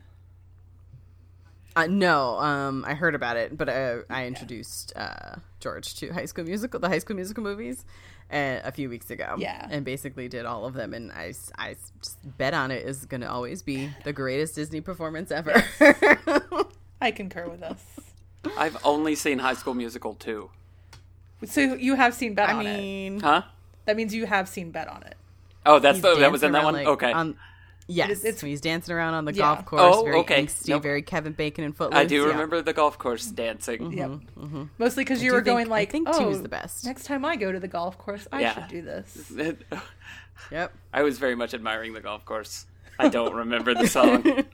Uh, no, um, I heard about it, but uh, I introduced uh, George to High School Musical, the High School Musical movies, uh, a few weeks ago. Yeah. and basically did all of them, and I, just bet on it is going to always be the greatest Disney performance ever. I concur with this. I've only seen High School Musical 2. So you have seen Bet I on it. mean, Huh? That means you have seen Bet on it. Oh, that's he's the, that was in that one? like, okay. on- yes, It's- it's- he's dancing around on the Yeah. golf course. Oh, very okay. angsty, Nope. very Kevin Bacon and Footloose. I do yeah. remember the golf course dancing. Mm-hmm. Yep. Mm-hmm. Mostly because you were think- going I like, think oh, two is the best." Next time I go to the golf course, I Yeah. should do this. Yep. I was very much admiring the golf course. I don't remember the song.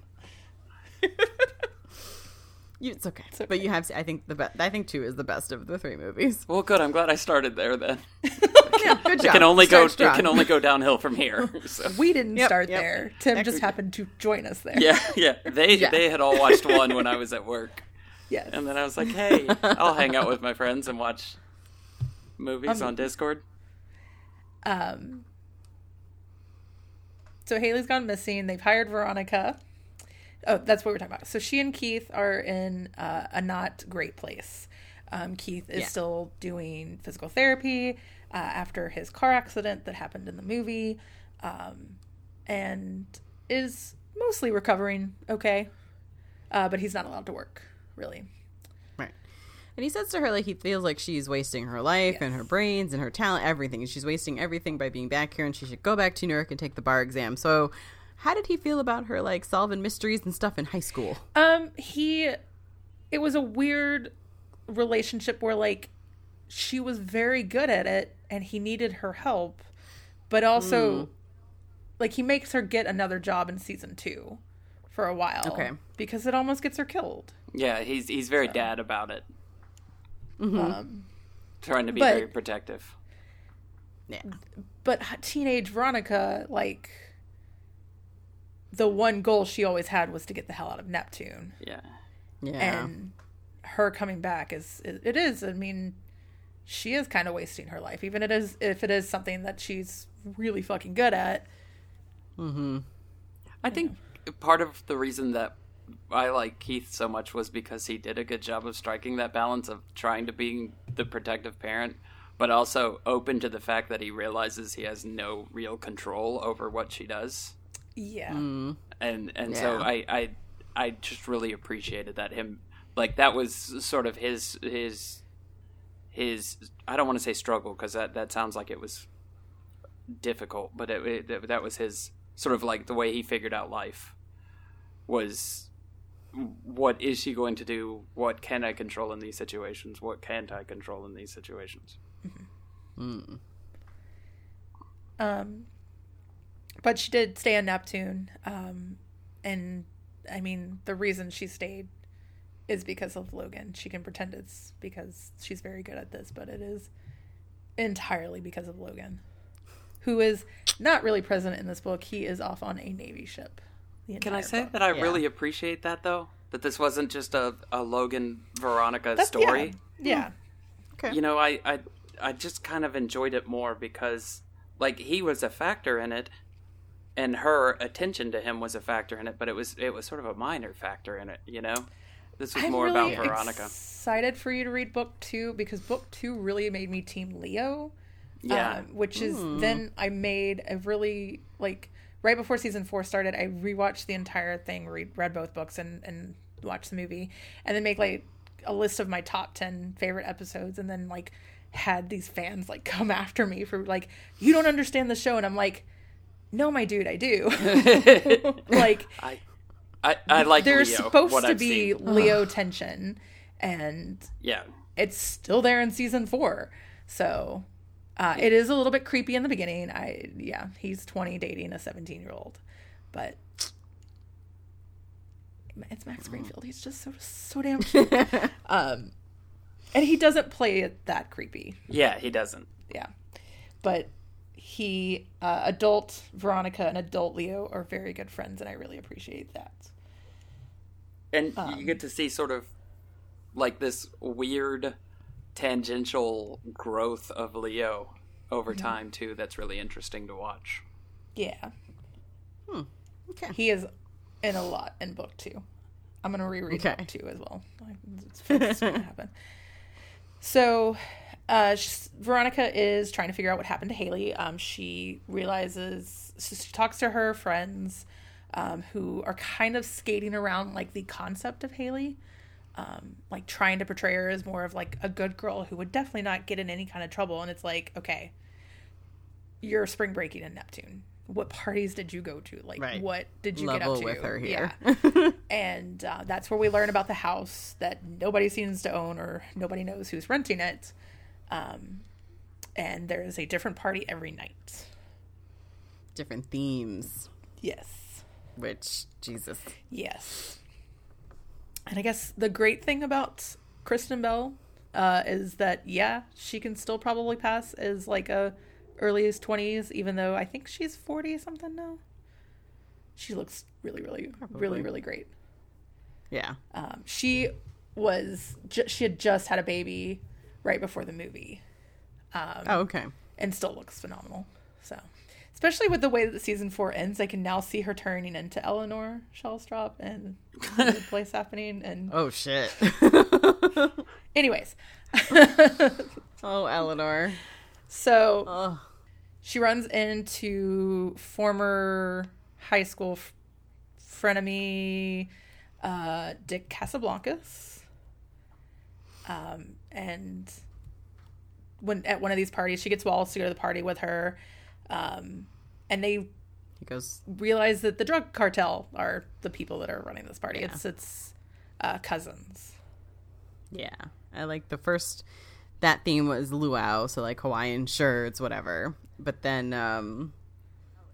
You, it's okay. okay. But you have, I think the best. I think two is the best of the three movies. Well, good. I'm glad I started there then. Yeah, good job. It can only go. Start It can only go downhill from here. So. We didn't Yep, start yep. there. Tim Heck, just happened to join us there. Yeah, yeah. They Yeah. they had all watched one when I was at work, Yes. and then I was like, "Hey, I'll hang out with my friends and watch movies on Discord." Um, so Haley's gone missing. They've hired Veronica. Oh, that's what we're talking about. So she and Keith are in uh, a not great place. Um, Keith is Yeah. still doing physical therapy uh, after his car accident that happened in the movie, um, and is mostly recovering okay. Uh, but he's not allowed to work, really. Right. And he says to her like he feels like she's wasting her life and her brains and her talent, everything. And she's wasting everything by being back here, and she should go back to New York and take the bar exam. So, how did he feel about her like solving mysteries and stuff in high school? Um, he, it was a weird relationship where like she was very good at it and he needed her help, but also like he makes her get another job in season two for a while. Okay. Because it almost gets her killed. Yeah, he's he's very dad about it, Um, trying to be But- very protective. Yeah. but teenage Veronica, like, the one goal she always had was to get the hell out of Neptune. Yeah, Yeah. and her coming back is it, it is i mean she is kind of wasting her life even it is if it is something that she's really fucking good at Mhm. I think part of the reason that I like Keith so much was because he did a good job of striking that balance of trying to be the protective parent, but also open to the fact that he realizes he has no real control over what she does. Yeah Mm. and and so I, I I just really appreciated that him like that was sort of his his his I don't want to say struggle because that that sounds like it was difficult, but it, it that was his sort of like the way he figured out life was what is she going to do? What can I control in these situations? What can't I control in these situations? Mhm. Um but she did stay on neptune um and i mean the reason she stayed is because of logan she can pretend it's because she's very good at this but it is entirely because of logan who is not really present in this book he is off on a navy ship Can I say book. that I Yeah. really appreciate that though? That this wasn't just a, a Logan Veronica That's- story. yeah, Okay. you know I, I i just kind of enjoyed it more because like he was a factor in it and her attention to him was a factor in it but it was it was sort of a minor factor in it you know this was I'm more really about veronica Excited for you to read book two because book two really made me team Leo. yeah um, which is then I made a really like right before season four started. I rewatched the entire thing, read read both books, and and watched the movie, and then make like a list of my top ten favorite episodes, and then like had these fans like come after me for like you don't understand the show, and I'm like. No, my dude, I do. like, i i, I like there's Leo, supposed to I've be seen. Leo tension, and yeah it's still there in season four. So uh, it is a little bit creepy in the beginning. I yeah, he's twenty dating a seventeen year old, but it's Max Greenfield. He's just so so damn cute. um, and he doesn't play it that creepy. yeah he doesn't Yeah, but he, uh, adult Veronica and adult Leo are very good friends, and I really appreciate that. And you um, get to see sort of like this weird tangential growth of Leo over mm-hmm. time too. That's really interesting to watch. Yeah, hmm. Okay. he is in a lot in book two. I'm gonna reread Okay. book two as well. It's, it's gonna happen. So, uh, Veronica is trying to figure out what happened to Haley. Um, she realizes so she talks to her friends, um, who are kind of skating around like the concept of Haley, um, like trying to portray her as more of like a good girl who would definitely not get in any kind of trouble. And it's like, okay, you're spring breaking in Neptune. What parties did you go to? Like, Right. what did you Level get up to? with her here. Yeah. and uh, that's where we learn about the house that nobody seems to own or nobody knows who's renting it. Um, and there is a different party every night. Different themes, Yes. which Jesus. Yes. And I guess the great thing about Kristen Bell uh, is that yeah, she can still probably pass as like a earliest twenties, even though I think she's forty something now. She looks really, really, really, really great. Yeah. Um, she was ju- she had just had a baby right before the movie, oh, okay. and still looks phenomenal. So, especially with the way that season four ends, I can now see her turning into Eleanor Shellstrop and the place happening. And Oh shit. anyways, oh, Eleanor. so Oh. she runs into former high school f- frenemy uh, Dick Casablancas. Um, and when at one of these parties, she gets Wallace to go to the party with her, um, and they He goes. realize that the drug cartel are the people that are running this party. Yeah. It's it's uh, cousins. Yeah. I like the first. That theme was luau, so like Hawaiian shirts, whatever. But then, um,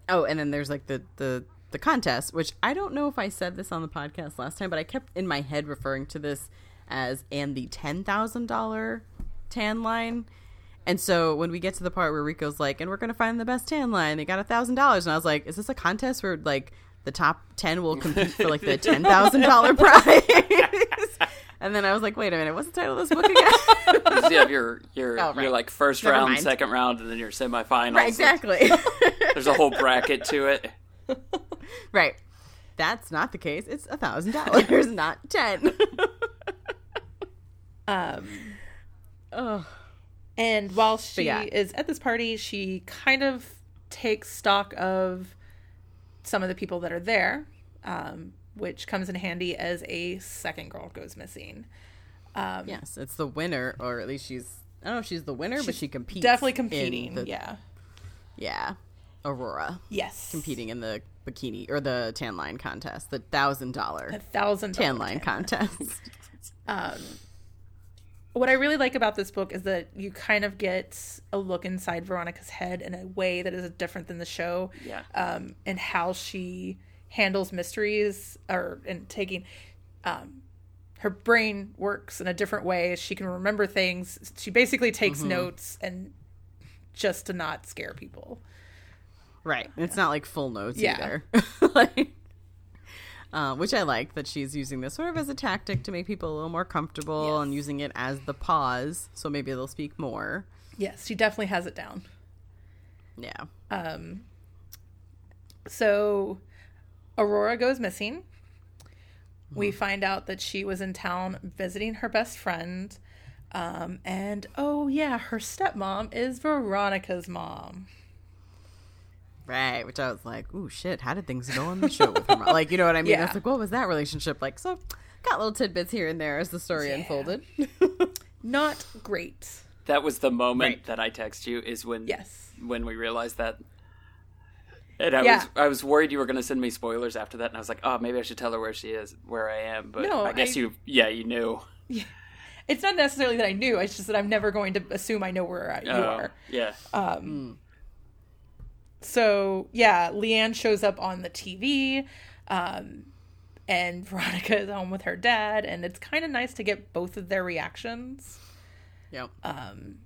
oh, and then there's like the the the contest, which I don't know if I said this on the podcast last time, but I kept in my head referring to this as and the ten thousand dollar tan line. And so when we get to the part where Rico's like, and we're gonna find the best tan line, they got a thousand dollars, and I was like, is this a contest where like the top ten will compete for like the ten thousand dollar prize? and then I was like, wait a minute, what's the title of this book again? You have your your Oh, right. your like first Never round, mind. second round, and then your semifinals. right, exactly. There's a whole bracket to it. right. That's not the case. It's a thousand dollars, not ten. Um, oh, And while she yeah. is at this party, she kind of takes stock of some of the people that are there, um, which comes in handy as a second girl goes missing. Um, yes, it's the winner, or at least she's. I don't know if she's the winner, but she competes. Definitely competing. the- yeah. yeah. Aurora Yes. competing in the bikini or the tan line contest, the thousand dollar thousand tan line tan. contest. Um, what I really like about this book is that you kind of get a look inside Veronica's head in a way that is different than the show. Yeah. Um, and how she handles mysteries or and taking um, her brain works in a different way. She can remember things. She basically takes notes and just to not scare people. Right. It's not like full notes Yeah. either. like, uh, which I like that she's using this sort of as a tactic to make people a little more comfortable Yes. and using it as the pause. So maybe they'll speak more. Yes, she definitely has it down. Yeah. Um, so Aurora goes missing. We find out that she was in town visiting her best friend. Um, and oh, yeah, her stepmom is Veronica's mom. Right. Which I was like, ooh, shit. How did things go on the show with her mom? Like, you know what I mean? Yeah. It's like, what was that relationship like? So, got little tidbits here and there as the story Yeah. unfolded. Not great. That was the moment Right. that I text you. Is when Yes. when we realized that. And I Yeah. was I was worried you were going to send me spoilers after that, and I was like, oh, maybe I should tell her where she is, where I am. But No, I guess I- you, yeah, you knew. It's not necessarily that I knew, it's just that I'm never going to assume I know where I- you Oh, are. yeah. Um, hmm. So yeah, Lianne shows up on the TV, um, and Veronica is home with her dad, and it's kind of nice to get both of their reactions. yep. Um,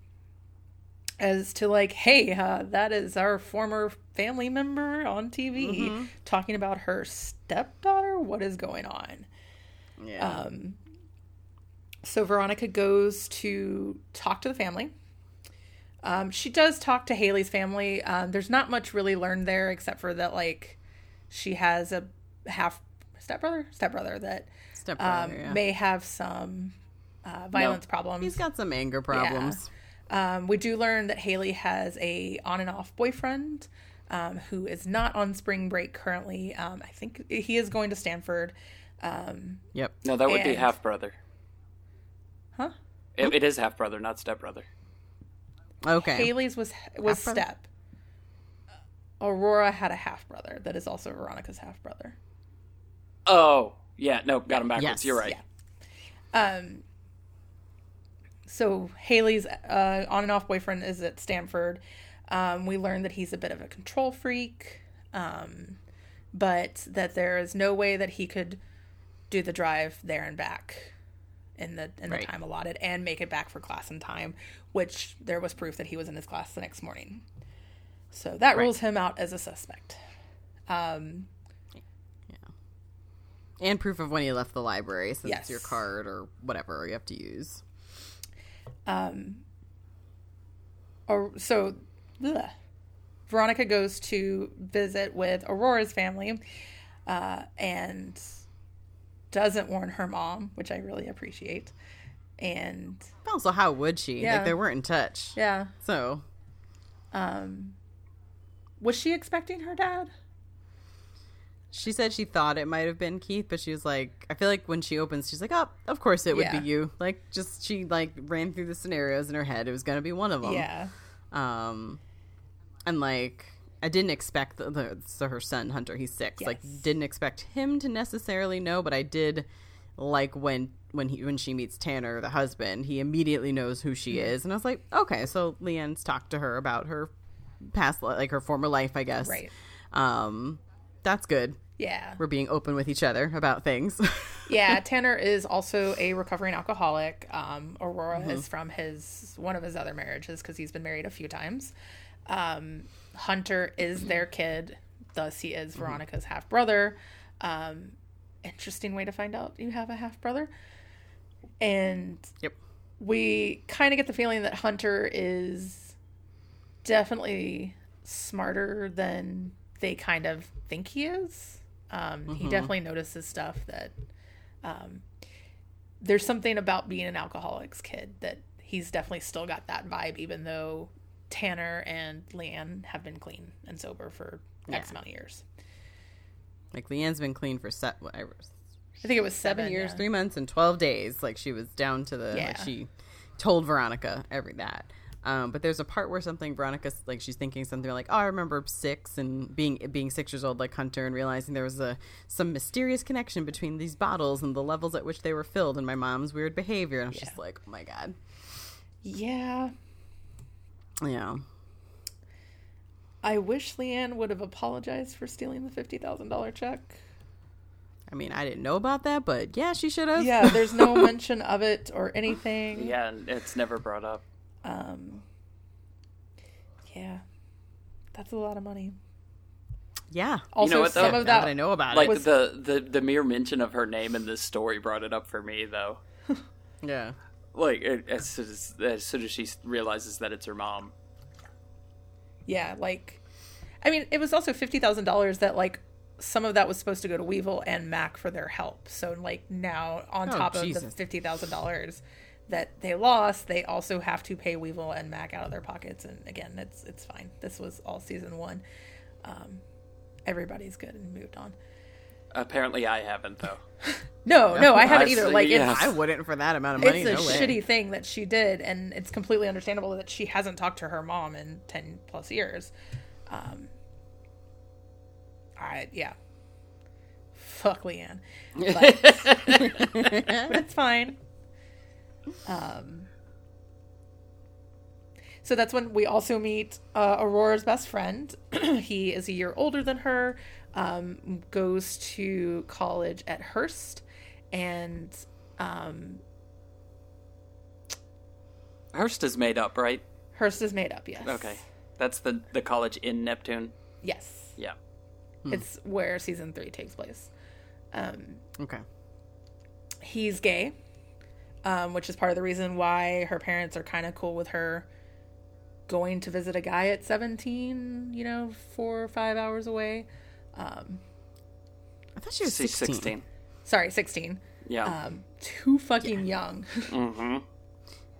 as to like, hey, uh, that is our former family member on TV talking about her stepdaughter. What is going on? Yeah. Um, so Veronica goes to talk to the family. Um, she does talk to Haley's family. Um, there's not much really learned there except for that, like, she has a half stepbrother, stepbrother that Stepbrother, um, yeah. may have some uh, violence problems. He's got some anger problems. Um, we do learn that Haley has a on and off boyfriend um, who is not on spring break currently. Um, I think he is going to Stanford. Um, Yep. No, that would be half brother. huh? It, it is half brother, not step brother. Okay. Haley's was was Half-brother? step. Aurora had a half brother that is also Veronica's half brother. Oh, yeah. No, got him backwards. Yes. You're right. Yeah. Um. So Haley's uh, on and off boyfriend is at Stanford. Um, we learn that he's a bit of a control freak, um, but that there is no way that he could do the drive there and back in the in the Right. time allotted and make it back for class in time. Which there was proof that he was in his class the next morning. So that rules him out as a suspect. Um, and proof of when he left the library, since Yes. it's your card or whatever you have to use. or so ugh. Veronica goes to visit with Aurora's family uh, and doesn't warn her mom, which I really appreciate. And Also, how would she? Yeah. Like they weren't in touch. yeah, So um was she expecting her dad? she said she thought it might have been Keith, but she was like, I feel like when she opens, she's like, oh, of course it would Yeah. be you. Like, just she like ran through the scenarios in her head. It was gonna be one of them. Yeah, Um, and like I didn't expect the, the so her son Hunter, he's six. Like didn't expect him to necessarily know, but I did like when when he when she meets Tanner, the husband, he immediately knows who she is, and I was like, okay, so Lianne's talked to her about her past, like her former life, I guess. Right. Um, that's good. yeah, We're being open with each other about things. yeah. Tanner is also a recovering alcoholic. Um, Aurora is from his one of his other marriages because he's been married a few times. Um, Hunter is their kid, thus he is Veronica's half brother. Um, interesting way to find out you have a half brother. And yep. we kind of get the feeling that Hunter is definitely smarter than they kind of think he is. Um, He definitely notices stuff that um, there's something about being an alcoholic's kid that he's definitely still got that vibe, even though Tanner and Lianne have been clean and sober for X Yeah. amount of years. Like Lianne's been clean for set whatever I think it was seven, seven years, yeah. three months, and twelve days. Like she was down to the. Like she told Veronica every that. Um, but there's a part where something Veronica's like she's thinking something like, "Oh, I remember six and being being six years old like Hunter and realizing there was a some mysterious connection between these bottles and the levels at which they were filled and my mom's weird behavior." And I was just like, "Oh my god." Yeah. Yeah. I wish Lianne would have apologized for stealing the $50,000 check. I mean, I didn't know about that, but yeah, she should have. Yeah, there's no mention of it or anything. Yeah, it's never brought up. Um, yeah, that's a lot of money. yeah. Also, what, though? some of that, that I know about Like it. Was- the, the the mere mention of her name in this story brought it up for me, though. Yeah. Like as soon as as soon as she realizes that it's her mom. Yeah, like, I mean, it was also fifty thousand dollars that like some of that was supposed to go to Weevil and Mac for their help. So like now on Oh, top of the fifty thousand dollars that they lost, they also have to pay Weevil and Mac out of their pockets. And again, it's it's fine. This was all season one. Um, everybody's good and moved on. Apparently, I haven't though. No, no, I haven't I either. see, Like yeah. it's I wouldn't for that amount of money. it's a no way. shitty thing that she did, and it's completely understandable that she hasn't talked to her mom in ten plus years. Um, I yeah, fuck Lianne, but, but it's fine. Um, so that's when we also meet uh, Aurora's best friend. he is a year older than her, um, goes to college at Hearst, and um, Hearst is made up, right? Hearst is made up. Yes. Okay, that's the the college in Neptune. Yes, Yeah. it's where season three takes place. Um, Okay. he's gay, um, which is part of the reason why her parents are kind of cool with her going to visit a guy at 17, you know, four or five hours away. Um, I thought she was 16. 16. sorry, 16. Yeah. Um, too fucking young. mm-hmm.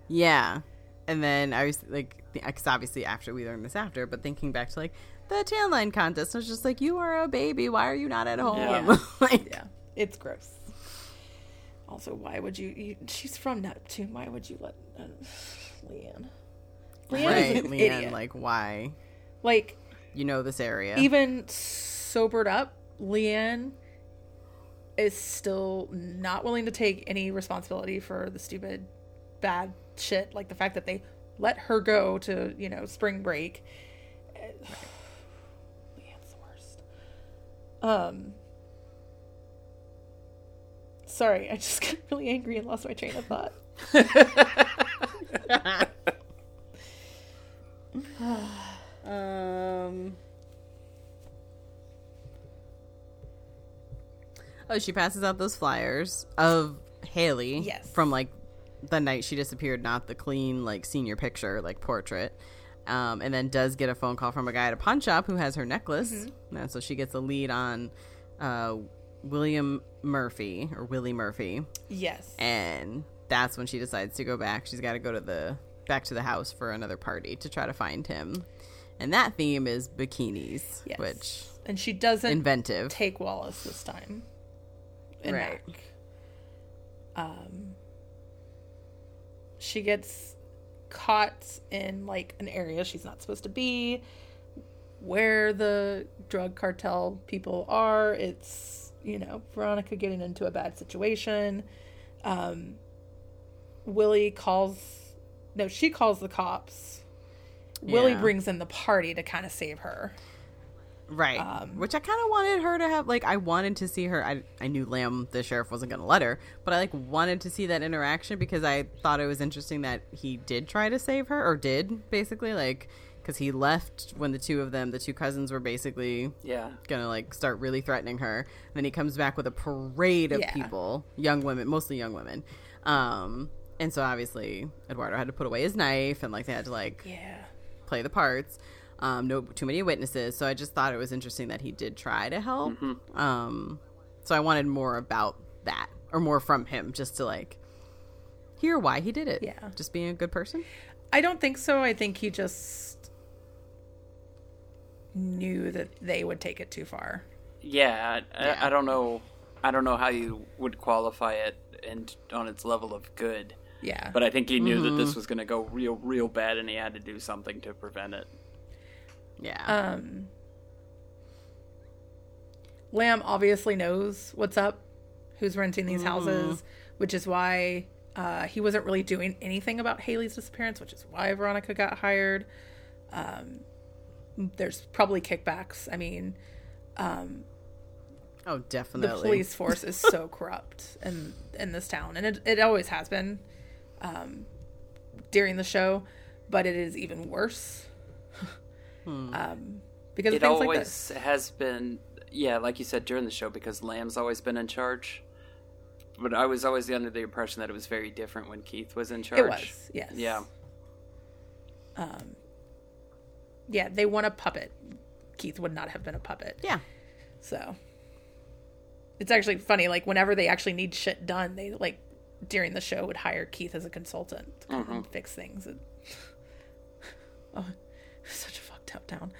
Yeah. And then I was like, because obviously after we learned this after, but thinking back to like the tan line contest, I was just like, you are a baby. Why are you not at home? Yeah. like, yeah, it's gross. Also, why would you, you? She's from Neptune. Why would you let uh, Lianne? Lianne right, is an Lianne, idiot. like, why? like You know this area. even sobered up, Lianne is still not willing to take any responsibility for the stupid, bad shit. Like the fact that they let her go to, you know, spring break. Lianne's the worst. Um. Sorry, I just got really angry and lost my train of thought. Um. Oh, she passes out those flyers of Haley. Yes. From like the night she disappeared, not the clean like senior picture like portrait. Um, and then does get a phone call from a guy at a pawn shop who has her necklace, and so she gets a lead on uh, William Murphy or Willie Murphy, Yes. and that's when she decides to go back. She's got to go to the back to the house for another party to try to find him. And that theme is bikinis, Yes. which and she doesn't inventive. take Wallace this time. In Right. Mac. Um, she gets caught in like an area she's not supposed to be, where the drug cartel people are. It's you know Veronica getting into a bad situation. Um, Willie calls. No, she calls the cops. Willie brings in the party to kind of save her. Right. Um, Which I kind of wanted her to have. Like, I wanted to see her. I, I knew Lamb, the sheriff, wasn't going to let her, but I, like, wanted to see that interaction because I thought it was interesting that he did try to save her, or did, basically. Like, because he left when the two of them, the two cousins, were basically Yeah. gonna like start really threatening her. And then he comes back with a parade of Yeah. people, young women, mostly young women. Um, and so obviously Eduardo had to put away his knife, and like they had to like Yeah. play the parts. Um, no too many witnesses, so I just thought it was interesting that he did try to help. Um, so I wanted more about that, or more from him, just to like hear why he did it. Yeah. just being a good person. I don't think so. I think he just knew that they would take it too far. Yeah, I, Yeah. I, I don't know. I don't know how you would qualify it and on its level of good, Yeah. but I think he knew that this was going to go real, real bad, and he had to do something to prevent it. Yeah, um Lamb obviously knows what's up, who's renting these houses, which is why uh, he wasn't really doing anything about Haley's disappearance, which is why Veronica got hired. Um, there's probably kickbacks. I mean, oh definitely. the police force is so corrupt in in this town, and it it always has been um, during the show, but it is even worse um, because It always like this. has been, yeah, like you said during the show, because Lamb's always been in charge. But I was always under the impression that it was very different when Keith was in charge. It was, yes. Yeah. Um, Yeah, they want a puppet. Keith would not have been a puppet. Yeah, So it's actually funny. Like whenever they actually need shit done, they like during the show would hire Keith as a consultant to come and fix things. And, oh, such a town.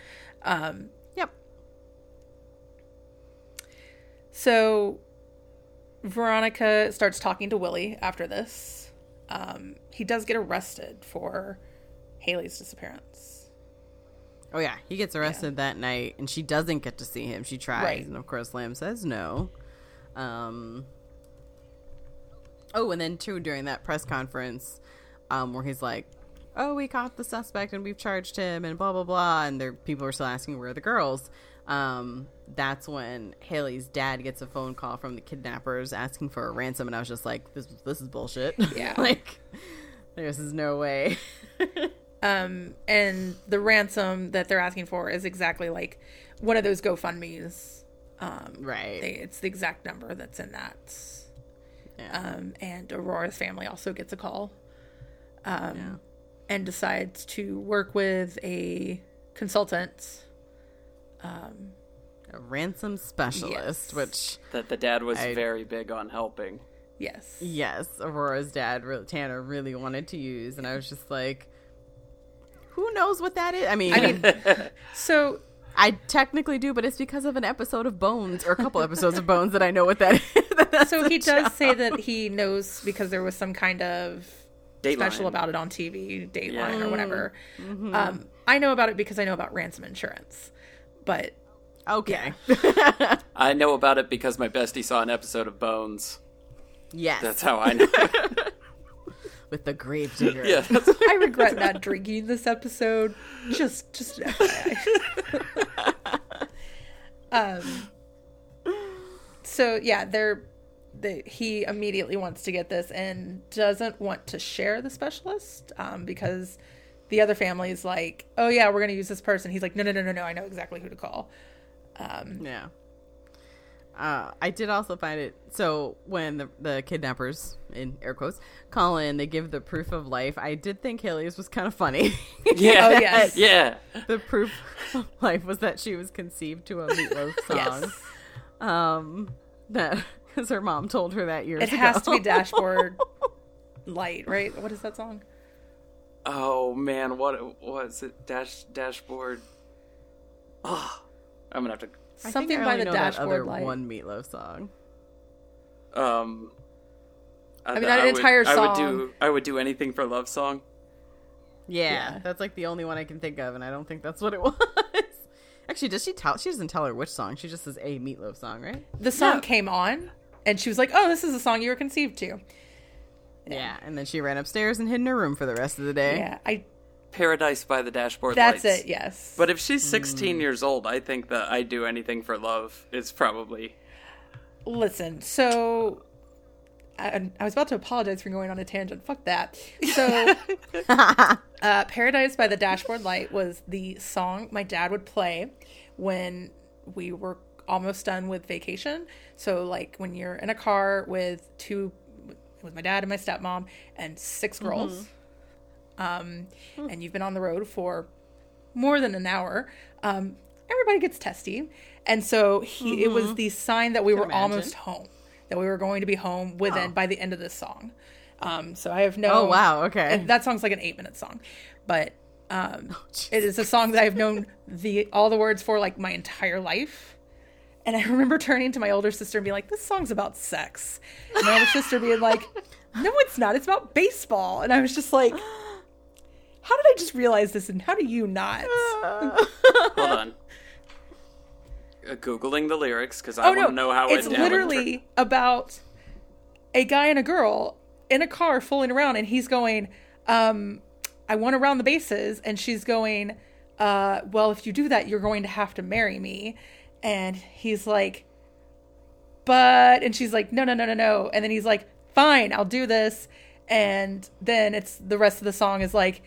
Um, yep. So Veronica starts talking to Willie after this. Um, he does get arrested for Haley's disappearance. Oh yeah, he gets arrested that night, and she doesn't get to see him. She tries, Right. and of course, Lamb says no. Um. Oh, and then too during that press conference, um, where he's like, "Oh, we caught the suspect and we've charged him," and blah blah blah, and there people are still asking where are the girls. Um, that's when Haley's dad gets a phone call from the kidnappers asking for a ransom, and I was just like, "This this is bullshit." Yeah. like, this is no way. Um, and the ransom that they're asking for is exactly like one of those GoFundmes. Um, Right. they, it's the exact number that's in that. Yeah. Um, and Aurora's family also gets a call um, yeah. And decides to work with a consultant. A ransom specialist, Yes. which That the dad was I- very big on helping. Yes. yes, Aurora's dad, Tanner, really wanted to use, and I was just like, who knows what that is? I mean, I mean, so I technically do, but it's because of an episode of Bones or a couple episodes of Bones that I know what that is. That's so he does job. say that he knows because there was some kind of special about it on TV, Dateline Yeah. or whatever. Mm-hmm. Um, I know about it because I know about ransom insurance, but Okay. I know about it because my bestie saw an episode of Bones. yes. That's how I know. With the grave digger. yeah, I regret not drinking this episode. Just, just um. So yeah, they're. The, he immediately wants to get this and doesn't want to share the specialist um, because the other family is like, "Oh yeah, we're gonna use this person." He's like, "No, no, no, no, no. I know exactly who to call." Um, Yeah. Uh, I did also find it so when the, the kidnappers in air quotes call in, they give the proof of life. I did think Haley's was kind of funny. yeah, Oh, yes. yeah. the proof of life was that she was conceived to a Meat Loaf song. yes, Um, that because her mom told her that years it has to be dashboard light, right? What is that song? Oh man, what was it? Dash dashboard. Oh, I'm gonna have to. I think Something I by only the know that dashboard other light. one Meat Loaf song. Um, I, mean, not an would- entire I would do. I would do anything for love song. Yeah, Yeah. that's like the only one I can think of, and I don't think that's what it was. Actually, does she tell? She doesn't tell her which song. She just says a Meat Loaf song, right? The song Yeah. came on, and she was like, "Oh, this is a song you were conceived to." Yeah. and then she ran upstairs and hid in her room for the rest of the day. Yeah, I. Paradise by the dashboard. That's lights. it. Yes. But if she's Mm. 16 years old, I think that I do anything for love is probably. Listen, so I, I was about to apologize for going on a tangent. Fuck that. So, uh, "Paradise by the Dashboard Light" was the song my dad would play when we were almost done with vacation. So, like when you're in a car with two, with my dad and my stepmom and six girls, um, and you've been on the road for more than an hour, um, everybody gets testy. And so he, it was the sign that we were imagine. almost home, that we were going to be home within Oh. by the end of this song. Um, so I have no. Oh wow. Okay. that song's like an eight minute song, but um, Oh, it is a song that I've known the all the words for like my entire life. And I remember turning to my older sister and being like, "This song's about sex," and my older sister being like, "No, it's not. It's about baseball." And I was just like, "How did I just realize this? And how do you not?" Hold on. Uh, Googling the lyrics because I oh want no, to know how it's it how it literally about a guy and a girl in a car fooling around, and he's going, um, "I want to round the bases," and she's going, uh, "Well, if you do that, you're going to have to marry me," and he's like, "But," and she's like, "No, no, no, no, no," and then he's like, "Fine, I'll do this," and then it's the rest of the song is like,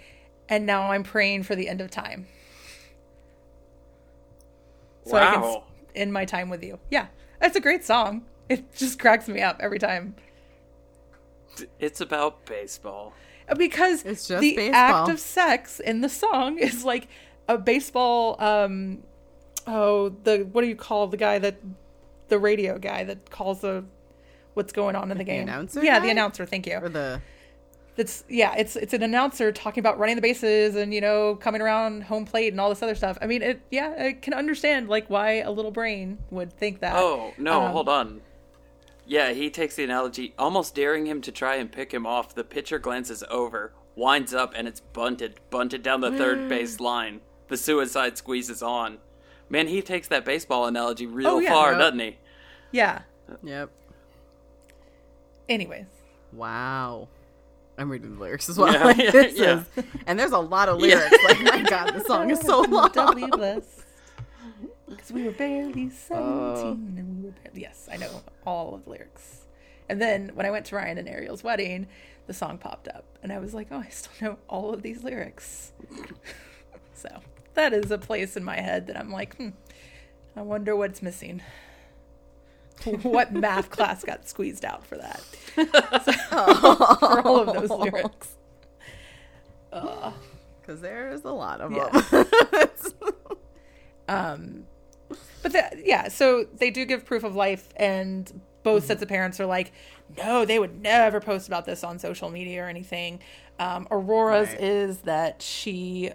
"And now I'm praying for the end of time." so I can Wow. in my time with you. Yeah, that's a great song. It just cracks me up every time It's about baseball. because It's just the baseball. act of sex in the song is like a baseball. Um, oh, the what do you call the guy that the radio guy that calls the what's going on in the game? announcer Yeah, guy? the announcer. Thank you. or the It's yeah, it's it's an announcer talking about running the bases and you know coming around home plate and all this other stuff. I mean, it yeah, I can understand like why a little brain would think that. Oh no, Um, hold on. Yeah, he takes the analogy, almost daring him to try and pick him off. The pitcher glances over, winds up, and it's bunted, bunted down the third base line. The suicide squeezes on. Man, he takes that baseball analogy real Oh, yeah. far, Yep. doesn't he? Yeah. yep. Anyways, Wow. I'm reading the lyrics as well. Yeah, Like, yeah, this yeah. is, and there's a lot of lyrics. Like my god, the song is so long. doubly blessed. Because we were barely 17 Uh. and we were barely... Yes, I know all of the lyrics. And then when I went to Ryan and Ariel's wedding, the song popped up, and I was like, oh, I still know all of these lyrics. so that is a place in my head that I'm like, hmm, I wonder what's missing. what math class got squeezed out for that? for all of those lyrics. Because there's a lot of Yeah. them. Um, but the, yeah, so they do give proof of life, and both sets of parents are like, no, they would never post about this on social media or anything. Um, Aurora's Right. is that she,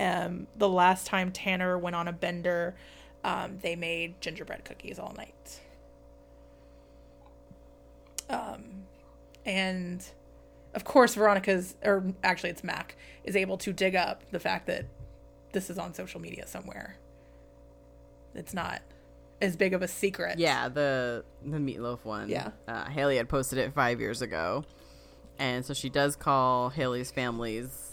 um, the last time Tanner went on a bender, um, they made gingerbread cookies all night. Um, and of course, Veronica's, or actually, it's Mac, is able to dig up the fact that this is on social media somewhere. It's not as big of a secret. yeah, the the Meat Loaf one. Yeah. Uh, Haley had posted it five years ago. And so she does call Haley's family's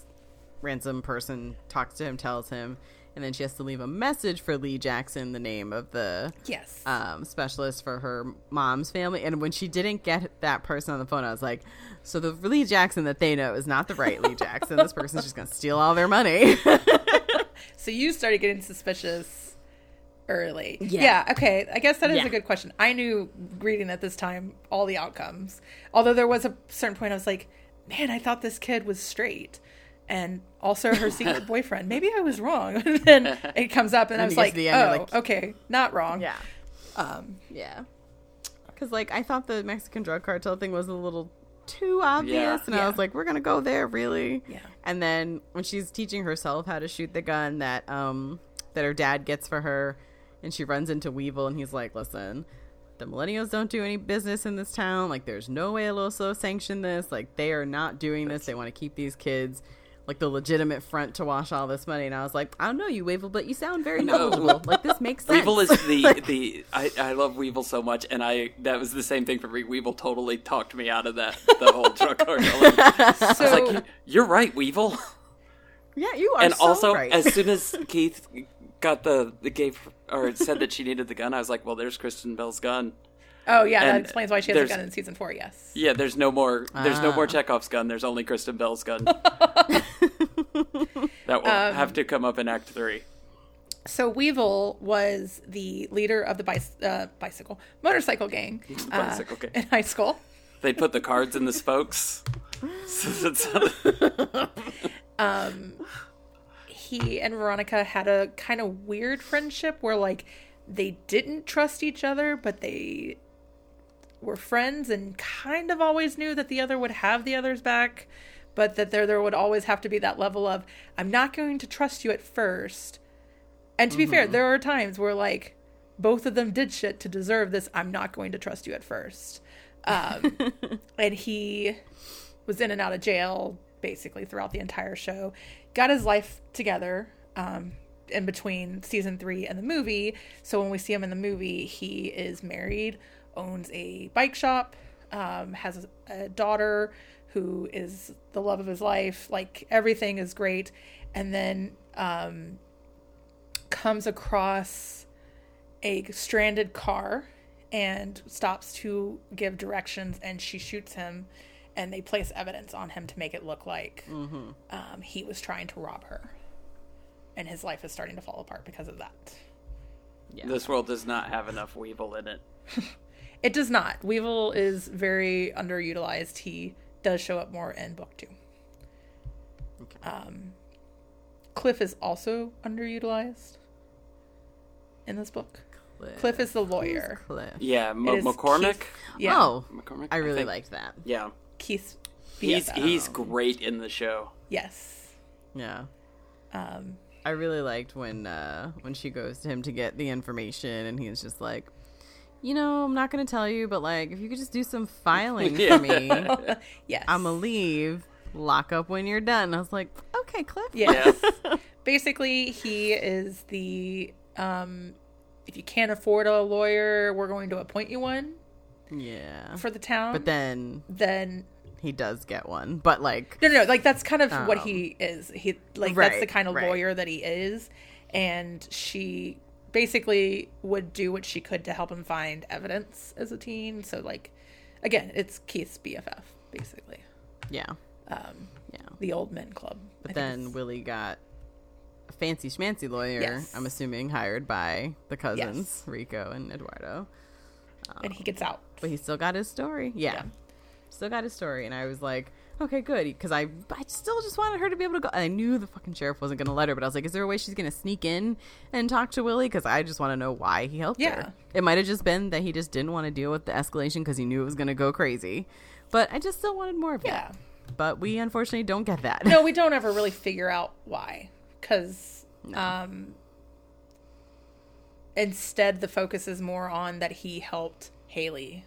ransom person, talks to him, tells him, and then she has to leave a message for Lee Jackson, the name of the Yes. um, specialist for her mom's family. And when she didn't get that person on the phone, I was like, so the Lee Jackson that they know is not the right Lee Jackson. This person's just going to steal all their money. so you started getting suspicious early. Yeah. Okay. I guess that is Yeah. a good question. I knew reading at this time all the outcomes, although there was a certain point I was like, man, I thought this kid was straight. And also her secret boyfriend. Maybe I was wrong. and then it comes up, and I was like, to the end, "Oh, like- okay, not wrong." yeah. Um, Yeah. Because, like, I thought the Mexican drug cartel thing was a little too obvious. Yeah. And Yeah. I was like, we're going to go there, really? Yeah. And then when she's teaching herself how to shoot the gun that, um, that her dad gets for her, and she runs into Weevil, and he's like, listen, the millennials don't do any business in this town. Like, there's no way Eloso sanctioned this. Like, they are not doing this. They want to keep these kids. Like the legitimate front to wash all this money, and I was like, I don't know you, Weevil, but you sound very No. knowledgeable. Like this makes sense. Weevil is the the I, I love Weevil so much, and I that was the same thing for me. Weevil totally talked me out of that the whole drug cartel. I was like, "You're right, Weevil." Yeah, you are and so also, right. as soon as Keith got the the gave or said that she needed the gun, I was like, "Well, there's Kristen Bell's gun." Oh yeah, that explains why she has a there's- gun in season four. Yes. Yeah, there's no more. There's no more Ah. Chekhov's gun. There's only Kristen Bell's gun. that will Um, have to come up in Act Three. So Weevil was the leader of the bicy- uh, bicycle motorcycle gang uh, Bicycle gang. in high school. They put the cards in the spokes. So that's- he and Veronica had a kind of weird friendship where like they didn't trust each other, but they were friends and kind of always knew that the other would have the other's back, but that there there would always have to be that level of I'm not going to trust you at first. And to be fair, there are times where like both of them did shit to deserve this. I'm not going to trust you at first. Um, and he was in and out of jail basically throughout the entire show. Got his life together um, in between season three and the movie. So when we see him in the movie, he is married, owns a bike shop, um, has a, a daughter who is the love of his life. Like everything is great. And then um, comes across a stranded car and stops to give directions and she shoots him and they place evidence on him to make it look like um, he was trying to rob her and his life is starting to fall apart because of that yeah. this world does not have enough Weevil in it. it does not weevil is very underutilized he does show up more in book two um, cliff is also underutilized in this book cliff is the lawyer Cliff. Yeah, M- McCormick. Keith- yeah Oh, McCormick. I really think. liked that. Yeah, keith's he's he's great in the show. yes Yeah. um, I really liked when uh when she goes to him to get the information and he's just like you know, I'm not gonna tell you, but like if you could just do some filing Yeah. for me, yes I'ma leave. Lock up when you're done. I was like, okay, Cliff. Yes. Basically, he is the um if you can't afford a lawyer, we're going to appoint you one Yeah. for the town. But then then he does get one. But like no, no, no, like that's kind of what Um, he is. He like that's the kind of right. lawyer that he is, and she basically would do what she could to help him find evidence as a teen. So like, again, it's Keith's BFF basically, Yeah. um, Yeah. the old men club. But I then Willie got a fancy schmancy lawyer, Yes. I'm assuming hired by the cousins, Yes. Rico and Eduardo. Um, and he gets out. But he still got his story. Yeah. Yeah. Still got his story. And I was like, okay, good. Because I, I still just wanted her to be able to go. And I knew the fucking sheriff wasn't going to let her, but I was like, is there a way she's going to sneak in and talk to Willie? Because I just want to know why he helped Yeah. her. It might have just been that he just didn't want to deal with the escalation because he knew it was going to go crazy. But I just still wanted more of Yeah. that. But we unfortunately don't get that. no, we don't ever really figure out why. Because um, instead, the focus is more on that he helped Haley.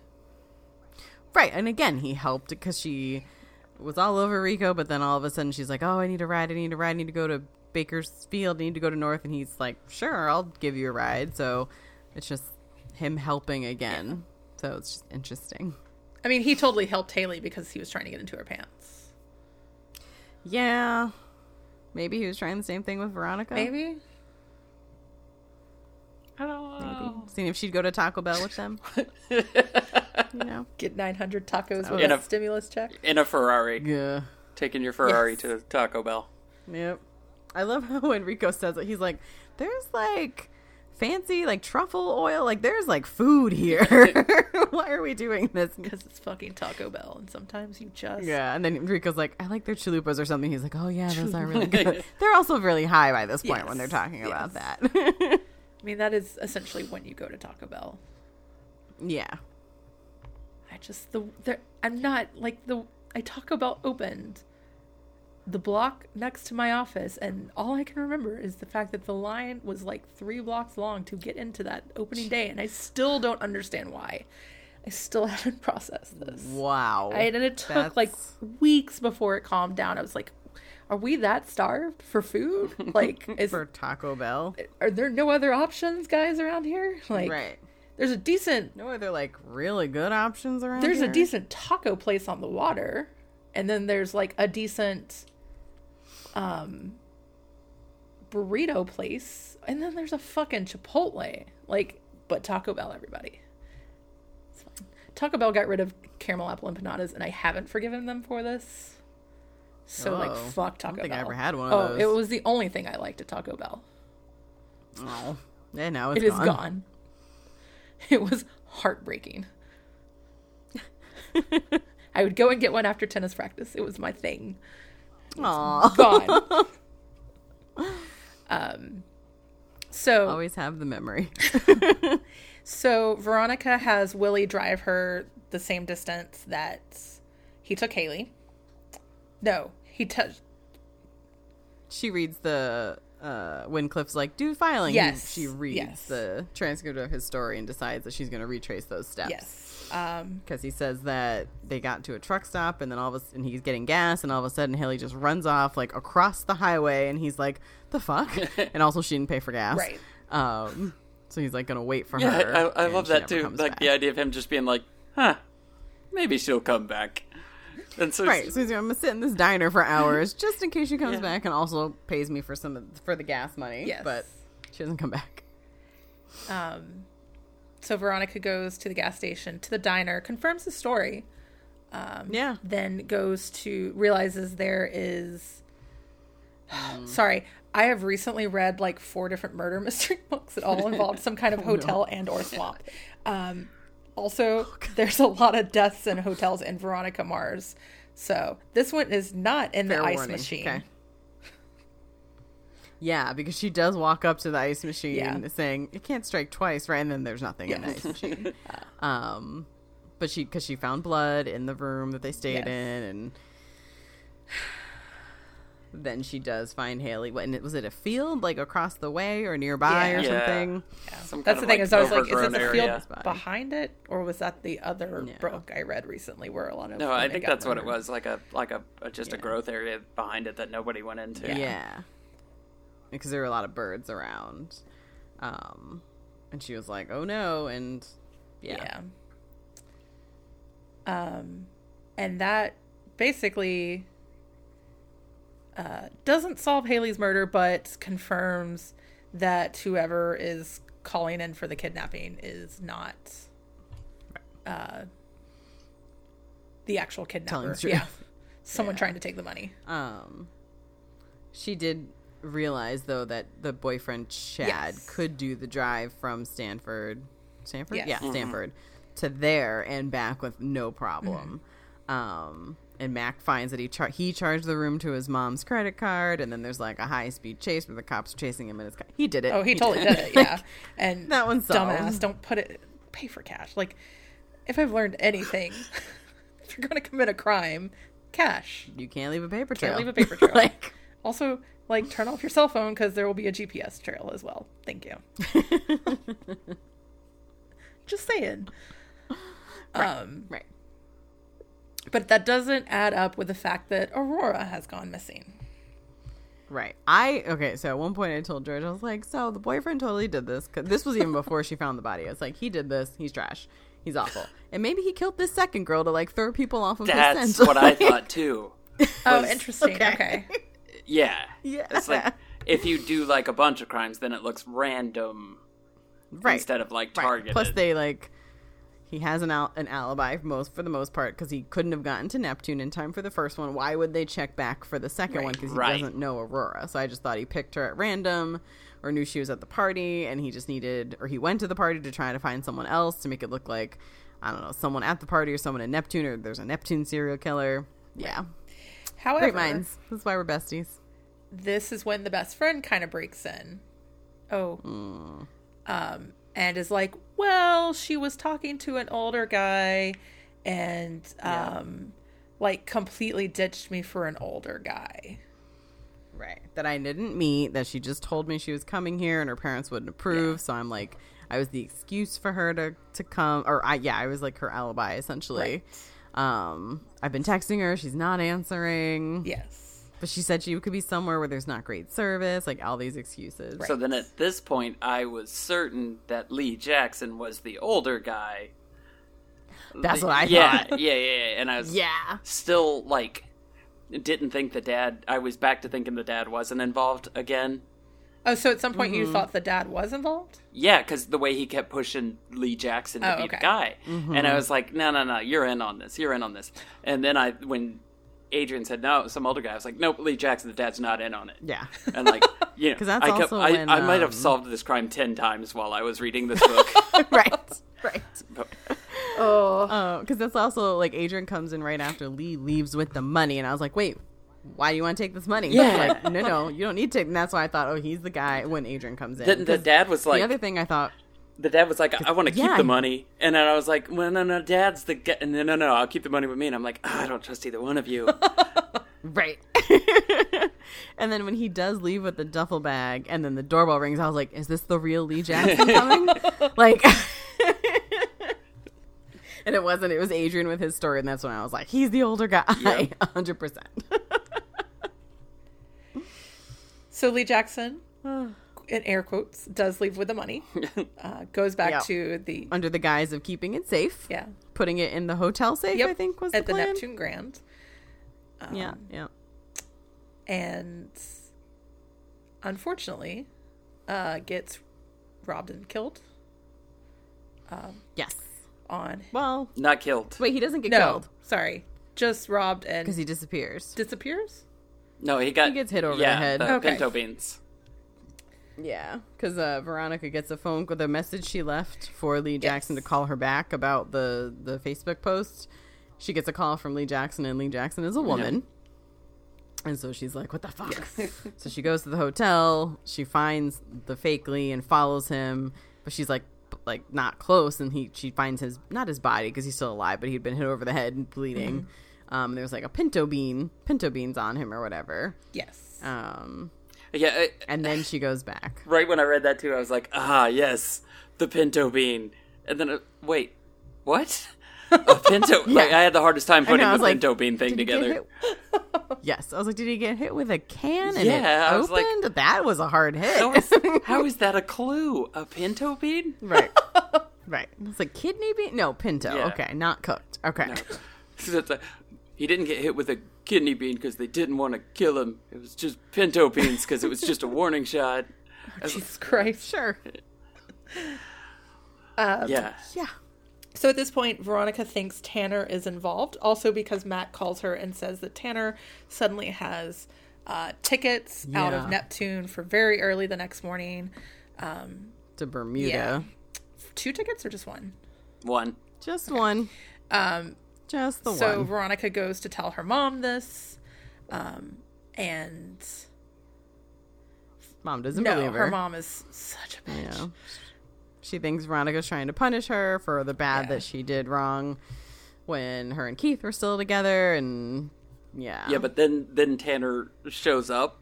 Right, and again, he helped because she was all over Rico, but then all of a sudden she's like, "Oh, I need a ride. I need a ride. I need to go to Bakersfield. I need to go to North." And he's like, "Sure, I'll give you a ride." So it's just him helping again. So it's just interesting. I mean, he totally helped Haley because he was trying to get into her pants. Yeah, maybe he was trying the same thing with Veronica. Maybe. I don't know. seeing if she'd go to Taco Bell with them. you know, Get 900 tacos with In a, a- stimulus check. In a Ferrari, yeah. taking your Ferrari Yes. to Taco Bell. Yep. I love how Enrico says it, he's like, "There's like fancy like truffle oil, like there's like food here. Why are we doing this?" Because it's fucking Taco Bell, and sometimes you just. Yeah, and then Enrico's like, "I like their chalupas or something." He's like, "Oh yeah, those are really good." they're also really high by this point when they're Yes, talking about that. I mean, that is essentially when you go to Taco Bell. yeah. I just the there. I'm not like the. I Taco Bell opened the block next to my office, and all I can remember is the fact that the line was like three blocks long to get into that opening day, and I still don't understand why. I still haven't processed this. Wow. I, and it took like weeks before it calmed down. I was like, "Are we that starved for food? Like, is for Taco Bell. are there no other options, guys, around here? Like, right. there's a decent No other like really good options around there's a decent taco place on the water, and then there's like a decent um burrito place, and then there's a fucking Chipotle. Like, but Taco Bell, everybody. It's fine. Taco Bell got rid of caramel apple empanadas, and I haven't forgiven them for this. So like, Oh, fuck I Taco don't think Bell. I ever had one of oh, those. it was the only thing I liked at Taco Bell. Oh. Yeah, now it's It is gone. gone. It was heartbreaking. I would go and get one after tennis practice. It was my thing. Aw. Gone. um, so Always have the memory. so Veronica has Willie drive her the same distance that he took Haley. No, he touched. she reads the uh when Cliff's like, do filing. he- Yes, She reads yes. the transcript of his story and decides that she's gonna retrace those steps. Yes. Um, Because he says that they got to a truck stop and then all of a sudden he's getting gas and all of a sudden Haley just runs off like across the highway and he's like, the fuck? and also she didn't pay for gas. Right. Um so he's like gonna wait for Yeah, her. I, I love that too. Like back. the idea of him just being like, "Huh, maybe she'll come back." And so Right, so I'm gonna sit in this diner for hours just in case she comes Yeah. back, and also pays me for some of, for the gas money. Yes. but she doesn't come back. um, so Veronica goes to the gas station, to the diner, confirms the story, Yeah, then goes to realizes there is sorry i have recently read like four different murder mystery books that all involved some kind of hotel and or swamp um also there's a lot of deaths in hotels in veronica mars so this one is not in the ice warning. machine Okay. Yeah, because she does walk up to the ice machine Yeah. saying it can't strike twice, right? And then there's nothing in the ice machine. um, but she because she found blood in the room that they stayed Yes. in, and then she does find Haley. What and it was it a field like across the way or nearby Yeah. or Yeah. something? some that's the thing like, is i was like is overgrown it the field area. behind it or was that the other Yeah. book i read recently where a lot of No, I think got that's what it was. Like a like a, a just a growth area behind it that nobody went into. Yeah. Yeah. Because there were a lot of birds around. Um, and she was like, oh no. And yeah. Yeah. Um, and that basically uh, doesn't solve Haley's murder, but confirms that whoever is calling in for the kidnapping is not uh, the actual kidnapper. Telling the truth. Yeah, someone trying to take the money. Um, she did realize though that the boyfriend Chad Yes. could do the drive from Stanford, Stanford, Yes. yeah, Mhm. Stanford, to there and back with no problem. Mm-hmm. Um, and Mac finds that he char- he charged the room to his mom's credit card, and then there's like a high speed chase where the cops are chasing him in his car. He did it. Oh, he totally did it. Yeah, and That one's solved. dumbass. Don't put it. Pay for cash. Like, if I've learned anything, if you're going to commit a crime, cash. You can't leave a paper trail. Can't leave a paper trail. like, Also, like, turn off your cell phone because there will be a GPS trail as well. Thank you. Just saying. Um, right. But that doesn't add up with the fact that Aurora has gone missing. Right. I okay. So at one point, I told George, I was like, "So the boyfriend totally did this. Cause this was even before she found the body. I was like, he did this. He's trash. He's awful. And maybe he killed this second girl to like throw people off of That's his scent. what I thought too. Oh, interesting. okay. Okay. Yeah. Yeah. It's like if you do like a bunch of crimes, then it looks random right. instead of like Right. Plus, they like he has an al- an alibi for most for the most part because he couldn't have gotten to Neptune in time for the first one. Why would they check back for the second one? Because he Right. doesn't know Aurora. So I just thought he picked her at random. Or knew she was at the party, and he just needed, or he went to the party to try to find someone else to make it look like, I don't know, someone at the party or someone in Neptune, or there's a Neptune serial killer. Yeah, However, great minds. That's why we're besties. this is when the best friend kind of breaks in. Oh. Hmm. Um, and is like, well, she was talking to an older guy and, um, like completely ditched me for an older guy. Right. That I didn't meet, that she just told me she was coming here and her parents wouldn't approve. So I'm like, I was the excuse for her to, to come. Or, I yeah, I was like her alibi, essentially. Um, I've been texting her. She's not answering. Yes. But she said she could be somewhere where there's not great service, like all these excuses. So then at this point, I was certain that Lee Jackson was the older guy. That's what I yeah, thought. Yeah, yeah, yeah. And I was Yeah. still like didn't think the dad. I was back to thinking the dad wasn't involved again. Oh, so at some point Mm-hmm. you thought the dad was involved? Yeah, because the way he kept pushing Lee Jackson to Oh, be okay. the guy, Mm-hmm. and I was like, no, no, no, you're in on this. You're in on this. And then I, when Adrian said no, some older guy, I was like, nope, Lee Jackson, the dad's not in on it. Yeah. And like, you know, 'Cause that's I, kept, also I, when, I might have um, solved this crime ten times while I was reading this book. right. Right. But- Oh. because that's also like Adrian comes in right after Lee leaves with the money, and I was like, wait. Why do you want to take this money? Yeah. Like, no, no, you don't need to. And that's why I thought, oh, he's the guy when Adrian comes in. the, the 'Cause dad was like, the other thing I thought, the dad was like, I want to keep yeah, the money, and then I was like, well, no, no, dad's the guy, and then no, no, I'll keep the money with me, and I'm like, "Ah, I don't trust either one of you. right. and then when he does leave with the duffel bag, and then the doorbell rings, I was like, is this the real Lee Jackson coming? like. And it wasn't. It was Adrian with his story, and that's when I was like, "He's the older guy, Yep. hundred percent." So Lee Jackson, in air quotes, does leave with the money. Uh, goes back Yeah. to the Under the guise of keeping it safe, yeah, putting it in the hotel safe. yep, I think was at the, the. Neptune Grand. Um, Yeah, yeah. and unfortunately, uh, gets robbed and killed Yes. on. Well, Not killed. wait, he doesn't get No, killed sorry, just robbed and because he disappears. disappears. No, he got He gets hit over the head. The Okay. pinto beans. Yeah, because uh, Veronica gets a phone with a message she left for Lee Jackson to call her back about the the Facebook post. She gets a call from Lee Jackson, and Lee Jackson is a woman. And so she's like, "What the fuck?" so she goes to the hotel. She finds the fake Lee and follows him, but she's like, like not close. And he she finds his not his body because he's still alive, but he'd been hit over the head and bleeding. Um, there's like a pinto bean, pinto beans on him or whatever. Yes. Um, Yeah, I- and then she goes back. right when I read that too, I was like, ah, yes, the pinto bean. And then, uh, wait, what? A pinto? Like, I had the hardest time putting know, the like, pinto bean thing Did he get together. yes, I was like, did he get hit with a can and Yeah, it I was like- opened? that was a hard hit. How is, how is that a clue? A pinto bean? right, right. It's like kidney bean. No, pinto. Yeah. Okay, not cooked. Okay, No. Like, he didn't get hit with a kidney bean because they didn't want to kill him. It was just pinto beans because it was just a warning shot. I was- Jesus Christ. sure. yeah. Yeah. So at this point, Veronica thinks Tanner is involved, also because Mac calls her and says that Tanner suddenly has uh, tickets out of Neptune for very early the next morning. To Bermuda. Yeah. Two tickets or just one? One. Just one. Um, Just the so one. Veronica goes to tell her mom this, um, and Mom doesn't no, believe her. her. mom is such a bitch. Yeah. She thinks Veronica's trying to punish her for the bad Yeah. that she did wrong when her and Keith were still together and yeah. Yeah, but then then Tanner shows up,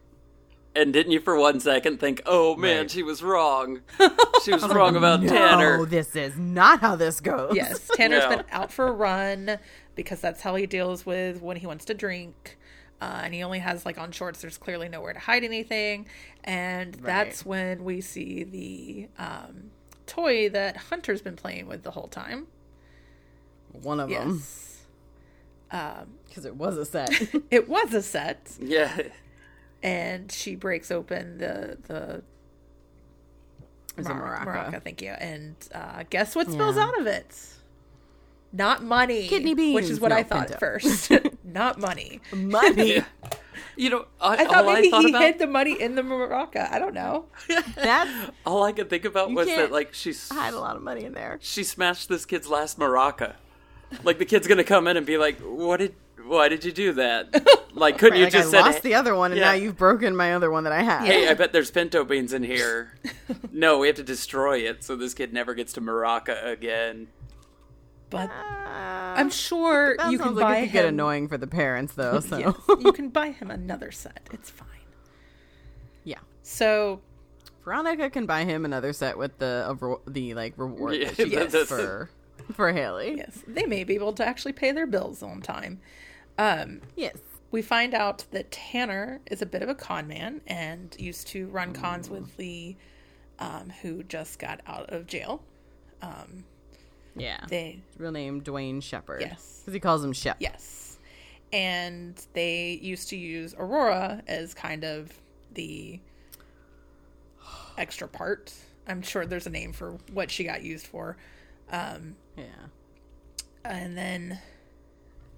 and didn't you for one second think, "Oh man, Right. she was wrong. She was wrong about Tanner. no, Tanner." this is not how this goes. Yes, Tanner's Yeah. been out for a run because that's how he deals with when he wants to drink. Uh, and he only has like on shorts. There's clearly nowhere to hide anything, and that's when we see the um, toy that Hunter's been playing with the whole time. One of them Yes, because it was a set. it was a set, Yeah, and she breaks open the the It's Mar- maraca. maraca, thank you. And uh, guess what spills Yeah. out of it? Not money, Kidney beans, which is what No, I thought Pinto. at first. Not money. Money. you know, I, I thought maybe I thought he about, hid the money in the maraca. I don't know. That's all I could think about You was that like she's I had a lot of money in there. she smashed this kid's last maraca. Like the kid's gonna come in and be like, "What did? Why did you do that? Like, couldn't Right, you like just I said, lost the other one, and Yeah. now you've broken my other one that I had. "Hey, I bet there's pinto beans in here." no, we have to destroy it so this kid never gets to maraca again. But Uh, I'm sure that you can like buy it could get annoying for the parents, though. So Yes, you can buy him another set. It's fine. yeah, So Veronica can buy him another set with the of ro- the like reward Yeah, that she gets for for Haley. yes, they may be able to actually pay their bills on time. Um, Yes. we find out that Tanner is a bit of a con man and used to run cons with Lee, um, who just got out of jail. Yeah. They Real name Dwayne Shepard. Yes. Because he calls him Shep. Yes. And they used to use Aurora as kind of the extra part. I'm sure there's a name for what she got used for. Um, Yeah. and then,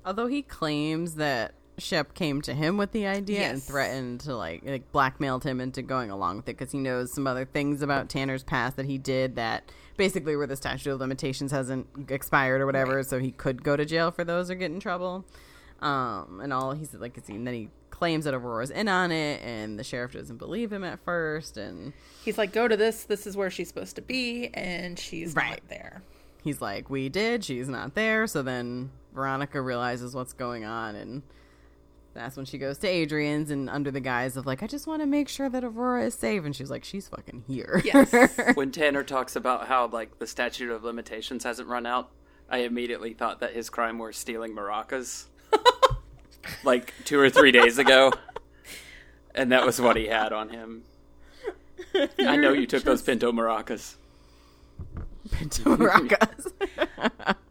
Although he claims that Shep came to him with the idea and threatened to like, like blackmailed him into going along with it because he knows some other things about Tanner's past that he did that basically where the statute of limitations hasn't expired or whatever, Right. so he could go to jail for those or get in trouble. Um, and all he's like, and then he claims that Aurora's in on it, and the sheriff doesn't believe him at first, and he's like, go to this. This is where she's supposed to be. And she's not Right. there. he's like, "We did. She's not there." So then Veronica realizes what's going on, and that's when she goes to Adrian's, and under the guise of like, "I just want to make sure that Aurora is safe," and she's like, "She's fucking here." Yes. When Tanner talks about how like the statute of limitations hasn't run out, I immediately thought that his crime was stealing maracas. like two or three days ago. And that was what he had on him. I know you took those Pinto maracas. Pinto maracas.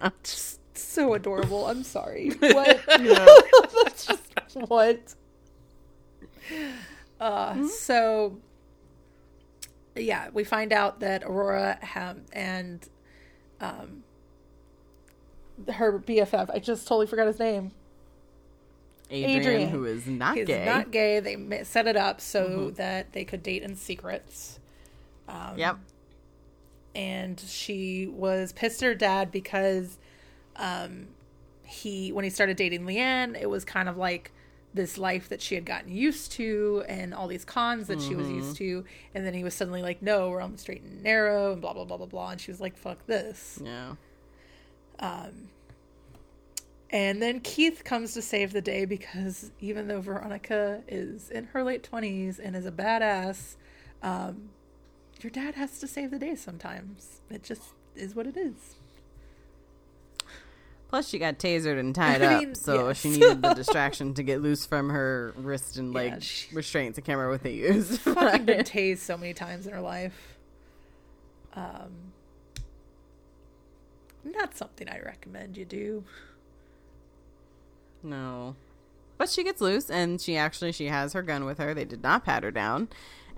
So adorable. I'm sorry. What? That's just what? Uh, so yeah, we find out that Aurora ha- and um her BFF. I just totally forgot his name. Adrian, Adrian. who is not He's gay. not gay. They set it up so that they could date in secrets. Um, Yep. and she was pissed at her dad because um he when he started dating Lianne, it was kind of like this life that she had gotten used to and all these cons that she was used to. And then he was suddenly like no we're on the straight and narrow and blah blah blah blah blah. And she was like fuck this. Yeah. Um, and then keith comes to save the day because even though veronica is in her late 20s and is a badass um, your dad has to save the day sometimes. It just is what it is Plus, she got tasered and tied I up, so yes. she needed the distraction to get loose from her wrist and leg Yeah, she- restraints the camera what they used. fucking been tased so many times in her life. Um, not something I recommend you do. No. But she gets loose and she actually she has her gun with her. They did not pat her down.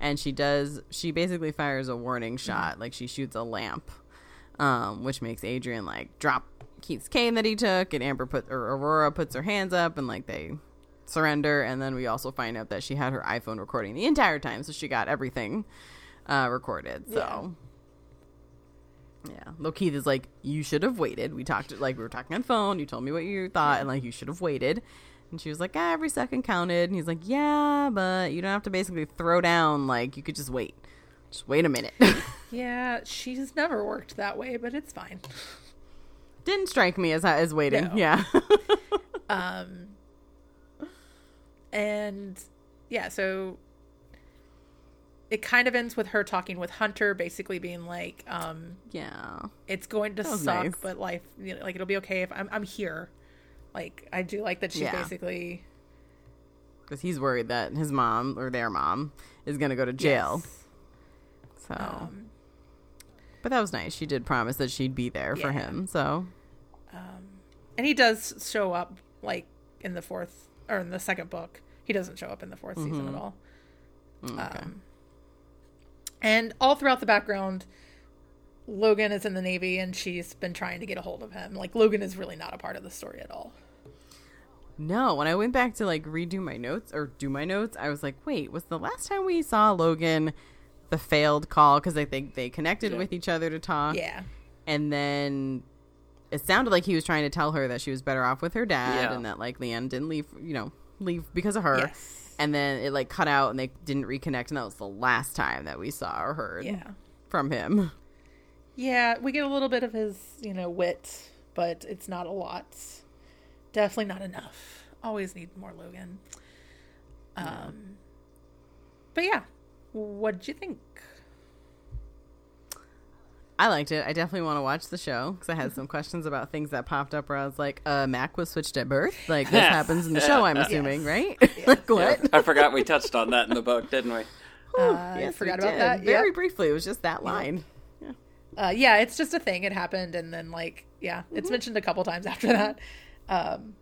And she does she basically fires a warning shot, like she shoots a lamp. um, which makes Adrian like drop Keith's cane that he took, and Amber put or Aurora puts her hands up, and like they surrender. And then we also find out that she had her iPhone recording the entire time, so she got everything uh, recorded. So. Yeah. Though Keith is like, you should have waited. We talked like we were talking on phone. You told me what you thought, and like you should have waited. And she was like, ah, every second counted. And he's like, yeah, but you don't have to basically throw down. Like you could just wait. Just wait a minute. Yeah, she's never worked that way, but it's fine. Didn't strike me as as waiting. No. Yeah. Um, and yeah, so it kind of ends with her talking with Hunter, basically being like, um, yeah. "It's going to suck, nice. but life, you know, like it'll be okay if I'm I'm here." Like I do like that she's Yeah. basically Because he's worried that his mom or their mom is gonna go to jail. Yes. So, Um, but that was nice. She did promise that she'd be there for him. So and he does show up like in the fourth or in the second book. He doesn't show up in the 4th season at all. mm, okay. Um, and all throughout the background, Logan is in the Navy and she's been trying to get a hold of him. Like, Logan is really not a part of the story at all. No, when I went back to like redo my notes or do my notes, I was like, wait, was the last time we saw Logan the failed call because I think they connected Yeah. with each other to talk, Yeah. and then it sounded like he was trying to tell her that she was better off with her dad Yeah. and that like Lianne didn't leave, you know, leave because of her. Yes. And then it like cut out and they didn't reconnect, and that was the last time that we saw or heard Yeah. from him. Yeah, we get a little bit of his, you know, wit, but it's not a lot. Definitely not enough. Always need more Logan. Um, but yeah, what'd you think? I liked it. I definitely want to watch the show because I had some questions about things that popped up where I was like, uh, Mac was switched at birth. Like, this happens in the show, I'm assuming, right? like, what? Yeah, I forgot we touched on that in the book, didn't we? Uh, I forgot we about did. that. Very Yep. briefly. It was just that line. uh, yeah, it's just a thing. It happened, and then like, yeah, it's Mm-hmm. mentioned a couple times after that. Um,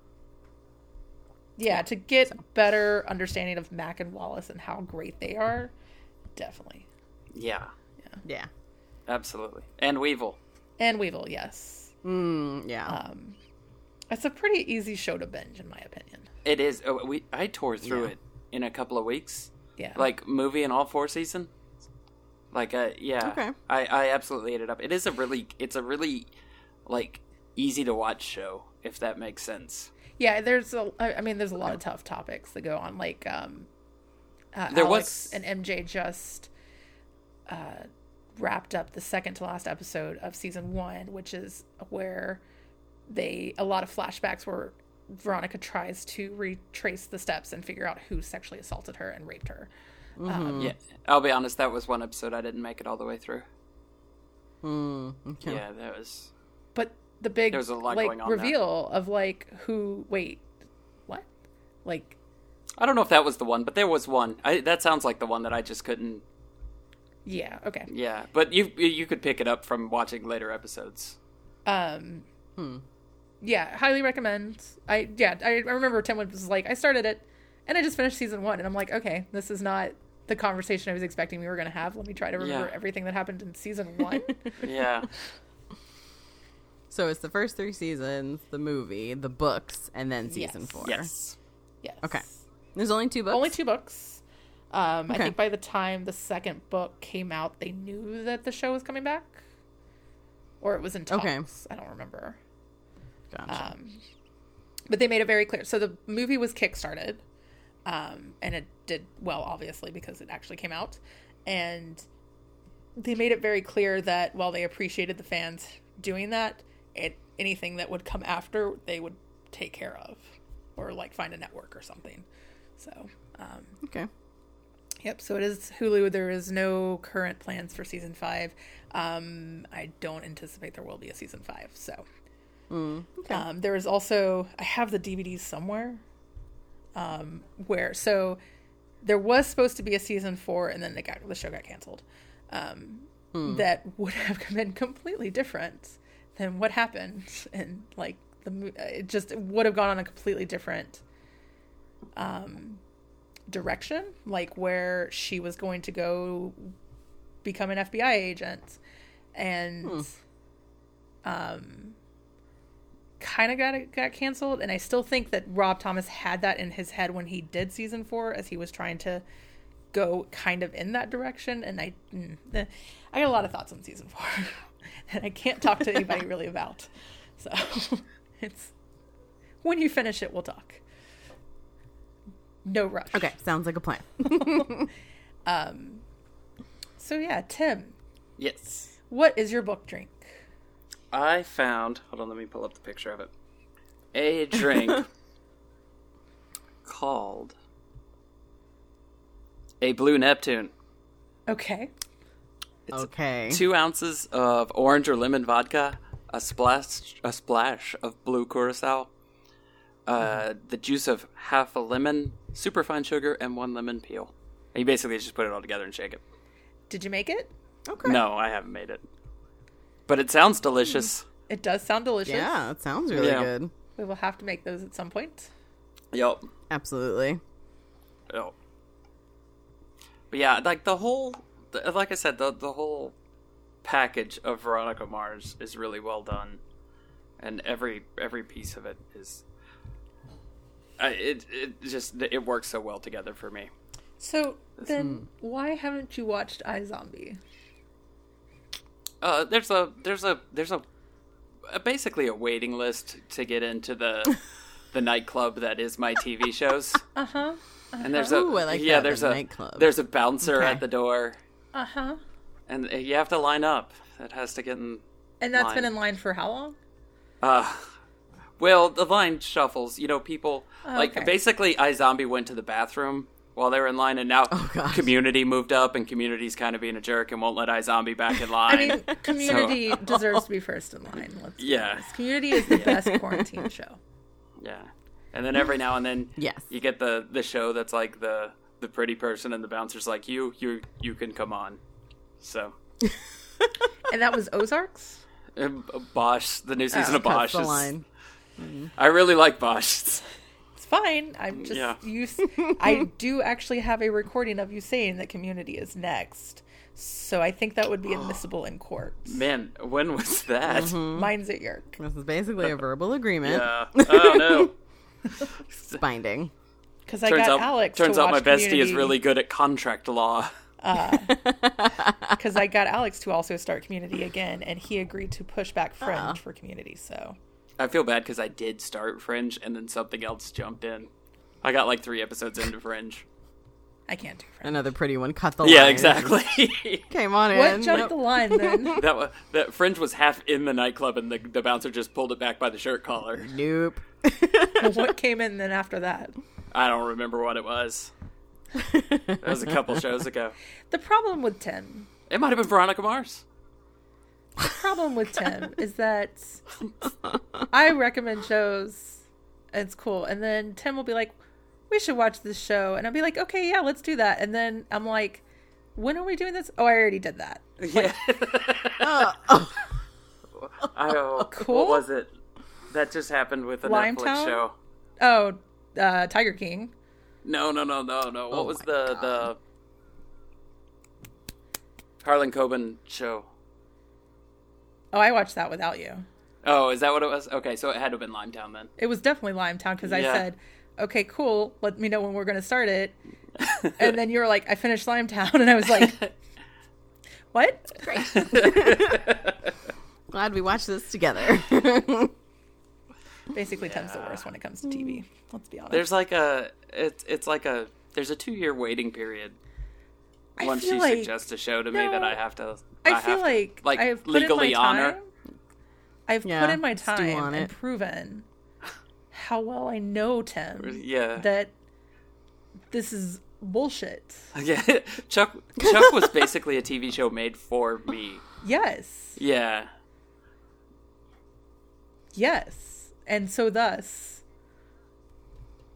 yeah, to get better understanding of Mac and Wallace and how great they are, definitely. Yeah, Yeah. absolutely. And Weevil. And Weevil, yes, Mm, yeah. um, it's a pretty easy show to binge, in my opinion. It is. oh, We I tore through Yeah. it in a couple of weeks. Yeah, Like movie in all four season. Like uh yeah. Okay. I I absolutely ate it up. It is a really it's a really like easy to watch show if that makes sense. yeah. There's a I mean, there's a lot of tough topics that go on, like um, uh, There Alex was- and MJ just uh, wrapped up the second to last episode of season one, which is where they a lot of flashbacks where Veronica tries to retrace the steps and figure out who sexually assaulted her and raped her. Um, Yeah. I'll be honest, that was one episode I didn't make it all the way through. Mm, okay. Yeah, that was but the big There was a lot like going on there. reveal of like who wait what like I don't know if that was the one, but there was one. I, that sounds like the one that I just couldn't. yeah okay Yeah, but you you could pick it up from watching later episodes. um Hmm. yeah highly recommend i yeah i, I remember tim was like i started it and i just finished season one and i'm like okay this is not the conversation i was expecting we were going to have let me try to remember Yeah. everything that happened in season one Yeah, So it's the first three seasons, the movie, the books, and then season Yes. four. yes, yes Okay. There's only two books. only two books um i think by the time the second book came out they knew that the show was coming back or it was in talks Okay. i don't remember Gotcha. Um, but they made it very clear. So the movie was kickstarted, um, and it did well, obviously, because it actually came out. And they made it very clear that while they appreciated the fans doing that, it anything that would come after they would take care of, or like find a network or something. So, um, okay. Yep. So it is Hulu. There is no current plans for season five. Um, I don't anticipate there will be a season five. So Mm, okay. um, there is also I have the DVDs somewhere. Um, where so there was supposed to be a season four, and then got the show got canceled. Um, That would have been completely different than what happened, and like the it just would have gone on a completely different um, direction, like where she was going to go become an FBI agent, and um, kind of got got canceled, and I still think that Rob Thomas had that in his head when he did season four, as he was trying to go kind of in that direction. And I, mm, eh, I got a lot of thoughts on season four that I can't talk to anybody really about. So it's when you finish it, we'll talk. No rush. Okay, sounds like a plan. Um. So yeah, Tim, Yes. what is your book drink? I found. Hold on, let me pull up the picture of it. A drink called a Blue Neptune. Okay. It's okay. two ounces of orange or lemon vodka, a splash, a splash of blue curacao, uh, the juice of half a lemon, superfine sugar, and one lemon peel. And you basically just put it all together and shake it. Did you make it? Okay. No, I haven't made it, but it sounds delicious. It does sound delicious. Yeah, it sounds really Yeah. good. We will have to make those at some point. Yep. Absolutely. Yep. But yeah, like the whole, like I said, the the whole package of Veronica Mars is really well done, and every every piece of it is. I it it just it works so well together for me. So then, why haven't you watched iZombie? Uh, there's a there's a there's a, a basically a waiting list to get into the the nightclub that is my TV shows. Uh huh. And there's a Ooh, I like yeah, that, the there's a nightclub. there's a bouncer Okay. at the door, Uh huh. and you have to line up. It has to get in And that's been in line for how long? Uh, well, the line shuffles. You know, people like okay. basically, Zombie went to the bathroom while they were in line, and now Oh. Community moved up, and Community's kind of being a jerk and won't let iZombie back in line. I mean, Community deserves to be first in line. Let's Yeah. Community is the best quarantine show. yeah, and then every now and then, Yes. you get the the show that's like the the pretty person, and the bouncer's like, you you you can come on. So. And that was Ozarks. um, Bosch, the new season of Cuts Bosch. the is- line. I really like Bosch. It's- It's fine. I'm just Yeah. you. s- I do actually have a recording of you saying that Community is next, so I think that would be admissible in court. Man, when was that? Mm-hmm. Mine's at Yerk. This is basically a verbal agreement. Yeah. Oh no. It's binding. Because I turns got out, Alex. turns to out my watch bestie is really good at contract law. because I got Alex to also start Community again, and he agreed to push back Fringe Aw. for Community. So I feel bad because I did start Fringe and then something else jumped in. I got like three episodes into Fringe. I can't do Fringe. Another pretty one. Cut the Yeah, line. exactly. Came on What in. What jumped Nope. the line then? that was that Fringe was half in the nightclub and the, the bouncer just pulled it back by the shirt collar. Nope. what came in then after that? I don't remember what it was. That was a couple shows ago. The problem with ten. It might have been Veronica Mars. The problem with Tim is that I recommend shows. It's cool, and then Tim will be like, "We should watch this show," and I'll be like, "Okay, yeah, let's do that." And then I'm like, "When are we doing this?" Oh, I already did that. Yeah. Oh, oh. I, oh, Cool. What was it? That just happened with a Netflix Limetown? show. Oh, uh, Tiger King. No, no, no, no, no. What Oh was the God. the Harlan Coben show? Oh, I watched that without you. Oh, is that what it was? Okay, so it had to have been Limetown then. It was definitely Limetown because I said, "Okay, cool. Let me know when we're going to start it." and then you were like, "I finished Limetown," and I was like, "What?" Great. Glad we watched this together. Basically, Tim's the worst when it comes to TV. Let's be honest. There's like a it's it's like a there's a two year waiting period once you she like- suggests a show to me that I have to. I, have feel to, like, like I have put in legally my time. honor. I've Yeah, put in my time on and proven how well I know Tim. Yeah, That this is bullshit. yeah. Chuck Chuck was basically a TV show made for me. Yes. Yeah, Yes. And so thus.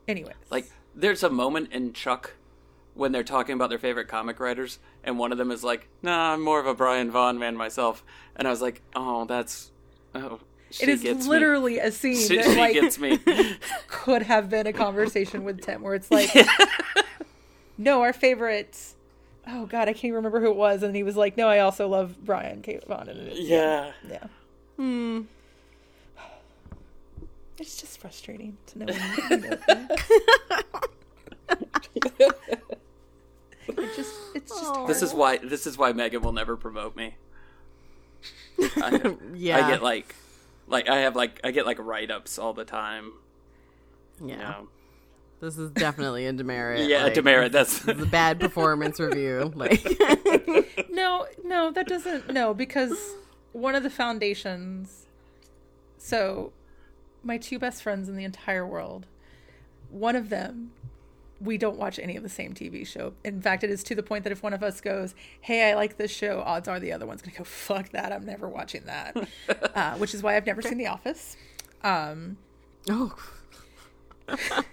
Anyways. like there's a moment in Chuck when they're talking about their favorite comic writers, and one of them is like, "Nah, I'm more of a Brian Vaughan man myself," and I was like, "Oh, that's." Oh, she it is gets me. literally a scene She, that she like gets me. could have been a conversation with Tim where it's like no our favorite oh god i can't even remember who it was and he was like no i also love brian K. Vaughan. And it- yeah. yeah Hmm. It's just frustrating to know when you can go there. It just, it's just. Oh. This is why this is why Megan will never promote me. I, Yeah. I get like like I have like I get like write ups all the time. Yeah. You know? This is definitely a demerit. Yeah, like, demerit. That's This is a bad performance review. Like, No, no, that doesn't. No, because one of the foundations. So, my two best friends in the entire world, one of them, we don't watch any of the same TV show. In fact, it is to the point that if one of us goes, "Hey, I like this show," odds are the other one's gonna go, "Fuck that! I'm never watching that." uh, which is why I've never seen The Office. Um, oh,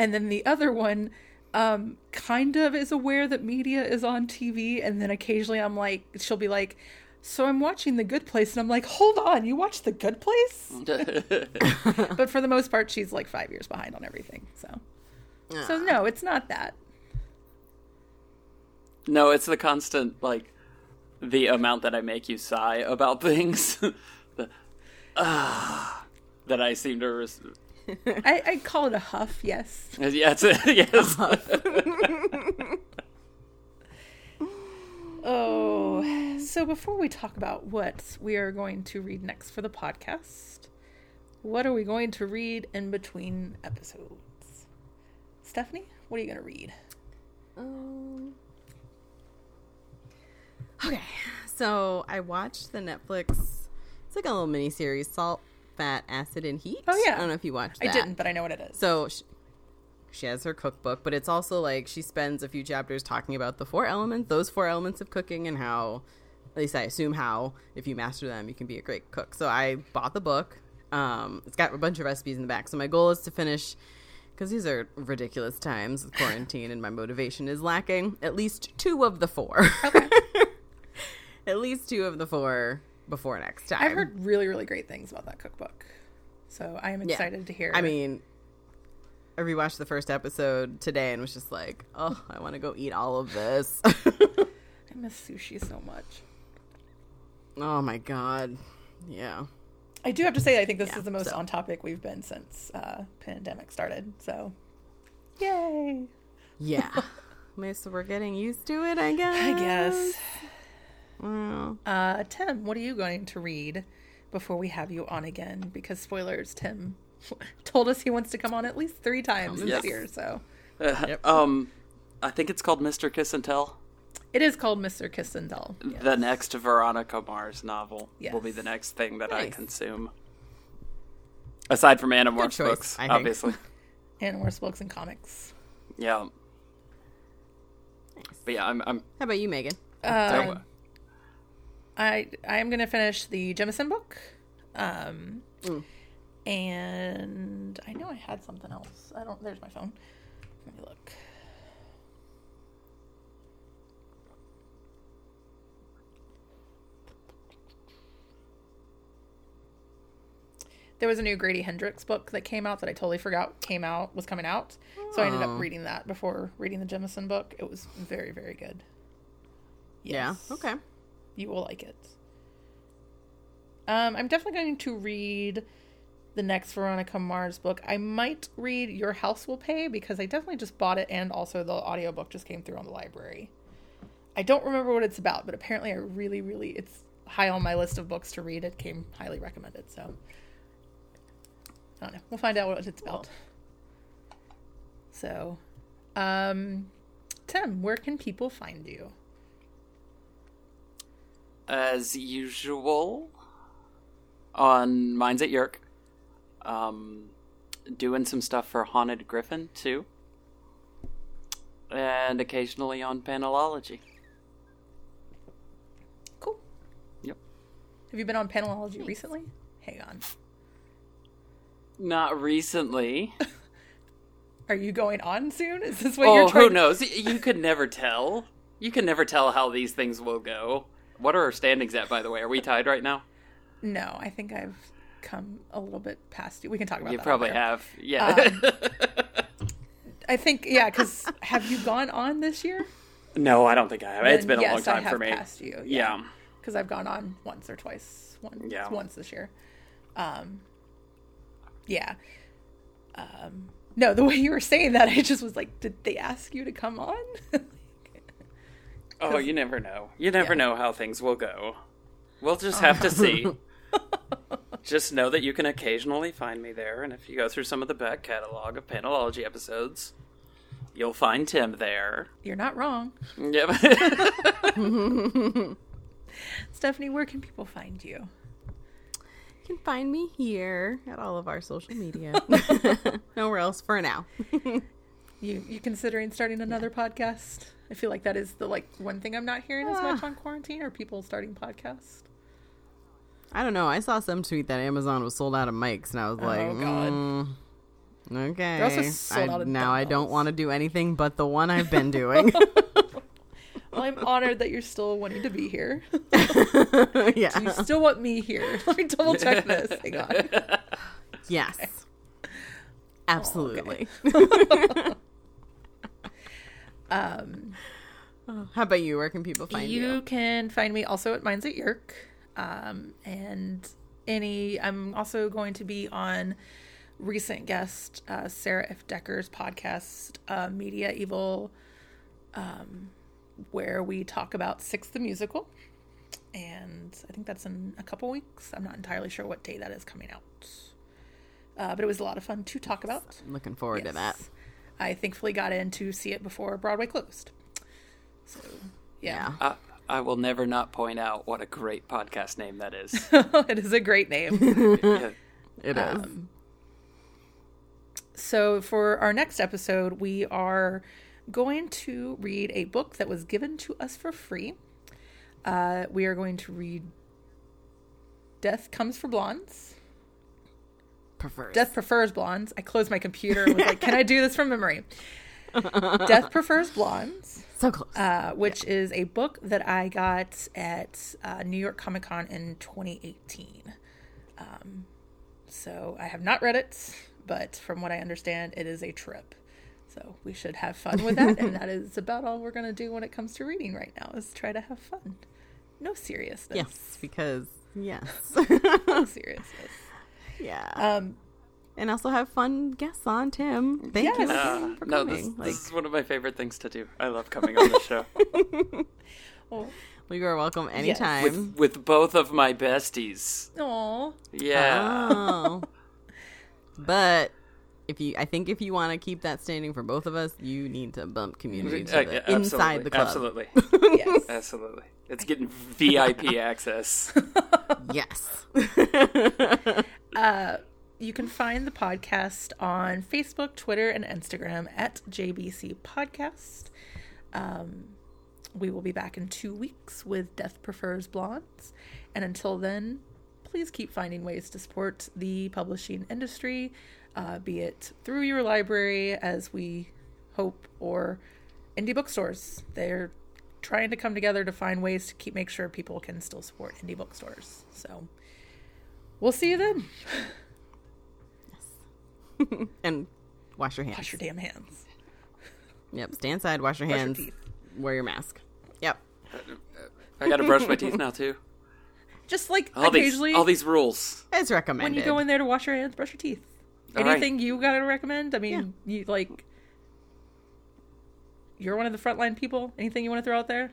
and then the other one um kind of is aware that media is on TV and then occasionally I'm like she'll be like so I'm watching The Good Place and I'm like hold on you watched The Good Place but for the most part she's like 5 years behind on everything so so no it's not that no, it's the constant like the amount that I make you sigh about things. the, ah, that I seem to. Res- I, I call it a huff yes yeah, it's yes. oh so before we talk about what we are going to read next for the podcast what are we going to read in between episodes Stephanie what are you going to read Um, okay, so I watched the Netflix. It's like a little mini series, Salt, Fat, Acid, and Heat. Oh, yeah. I don't know if you watched I didn't but I know what it is So she, she has her cookbook, but it's also like she spends a few chapters talking about the four elements, those four elements of cooking, and how, at least I assume how, if you master them, you can be a great cook. So I bought the book. Um, it's got a bunch of recipes in the back. So my goal is to finish, because these are ridiculous times with quarantine, and my motivation is lacking. At least two of the four. Okay. at least two of the four before next time. I've heard really, really great things about that cookbook. So I am Yeah. excited to hear. I mean, I rewatched the first episode today and was just like, oh, I want to go eat all of this. I miss sushi so much. Oh my god. Yeah. I do have to say, I think this Yeah, is the most so- on topic we've been since uh, pandemic started. So, yay! Yeah. Maybe so we're getting used to it, I guess. I guess. Well, Uh, Tim, what are you going to read before we have you on again? Because spoilers, Tim told us he wants to come on at least three times Yes. this year. So Yep. Um, I think it's called Mr. Kiss and Tell. It is called Mr. Kiss and Tell. Yes. The next Veronica Mars novel will be the next thing that I consume. Aside from Animorphs choice, books, I obviously. and worse books and comics. Yeah. But yeah, I'm. I'm how about you, Megan? Uh, I I am gonna finish the Jemisin book, um, Mm. and I know I had something else. I don't. There's my phone. Let me look. There was a new Grady Hendrix book that came out that I totally forgot came out was coming out. So I ended Oh. up reading that before reading the Jemisin book. It was very very good. Yes. Yeah. Okay. You will like it. Um, I'm definitely going to read the next Veronica Mars book. I might read Your House Will Pay because I definitely just bought it and also the audiobook just came through on the library. I don't remember what it's about, but apparently I really, really it's high on my list of books to read. It came highly recommended, so I don't know. We'll find out what it's about. So, um, Tim, where can people find you? as usual on Minds at York. Um, doing some stuff for Haunted Griffin too, and occasionally on Panelology. Cool. Yep. Have you been on Panelology recently? Hang on. Not recently. Are you going on soon? Is this what oh, you're trying who knows? You could never tell. You can never tell how these things will go. What are our standings at, by the way? Are we tied right now? No, I think I've come a little bit past you. We can talk about You that. probably later. have. Yeah. I think yeah, because have you gone on this year? no, I don't think I have. It's been a long yes, I time have for me. Passed you, Yeah. Because because I've gone on once or twice. Once, Yeah. once this year. Um, yeah. Um, no, the way you were saying that, I just was like, did they ask you to come on? Oh, you never know. You never Yeah. know how things will go. We'll just have to see. just know that you can occasionally find me there, and if you go through some of the back catalog of Panelology episodes, you'll find Tim there. You're not wrong. Yep. Stephanie, where can people find you? Can find me here at all of our social media. Nowhere else for now. You you considering starting another podcast? I feel like that is the like one thing I'm not hearing as much Ah. on quarantine are people starting podcasts. I don't know. I saw some tweet that Amazon was sold out of mics, and I was like, Oh, God. "Mm, okay. They're also sold I- now I don't want to do anything but the one I've been doing. Well, I'm honored that you're still wanting to be here. yeah. you still want me here. Let me double check this. Hang on. Yes. Absolutely. Um, How about you? Where can people find you, you? can find me also at Minds at Yerk. Um, and any, I'm also going to be on recent guest uh, Sarah F. Decker's podcast, uh, Media Evil, um, where we talk about Six the Musical. And I think that's in a couple weeks. I'm not entirely sure what day that is coming out. Uh, but it was a lot of fun to talk about. I'm looking forward to that. I thankfully got in to see it before Broadway closed. So, yeah. Yeah. I, I will never not point out what a great podcast name that is. it is a great name. Yeah. It is. Um, so, for our next episode, we are going to read a book that was given to us for free. Uh, we are going to read Death Comes for Blondes. Prefers. Death Prefers Blondes. I closed my computer and was like, can I do this from memory? Death Prefers Blondes. so close. uh, which is a book that I got at uh, New York Comic Con in 2018. Um, so I have not read it, but from what I understand, it is a trip. So we should have fun with that, and that is about all we're going to do when it comes to reading right now is try to have fun. No seriousness. yes, because yes. No seriousness. yeah. Um, and also have fun guests on Tim. Thank you Uh, again for no, coming. this, like this is one of my favorite things to do. I love coming on the show oh, you are welcome anytime. with with both of my besties. aw. Yeah. Oh. but if you I think if you want to keep that standing for both of us, you need to bump community to Uh, the, yeah, inside the club. Absolutely. Yes. Absolutely. It's getting VIP access. Yes. You can find the podcast on Facebook, Twitter, and Instagram at JBC Podcast. Um, we will be back in two weeks with Death Prefers Blondes. And until then, please keep finding ways to support the publishing industry, uh, be it through your library, as we hope, or indie bookstores. They're trying to come together to find ways to keep make sure people can still support indie bookstores. So we'll see you then. and wash your hands. Wash your damn hands. Yep. Stay inside. Wash your Brush your hands. teeth. wear your mask. Yep. I got to brush my teeth now too. Just like All these occasionally, all these rules. It's recommended. when you go in there to wash your hands, brush your teeth. All right. Anything you gotta recommend? I mean, you like, you're one of the frontline people. Anything you want to throw out there?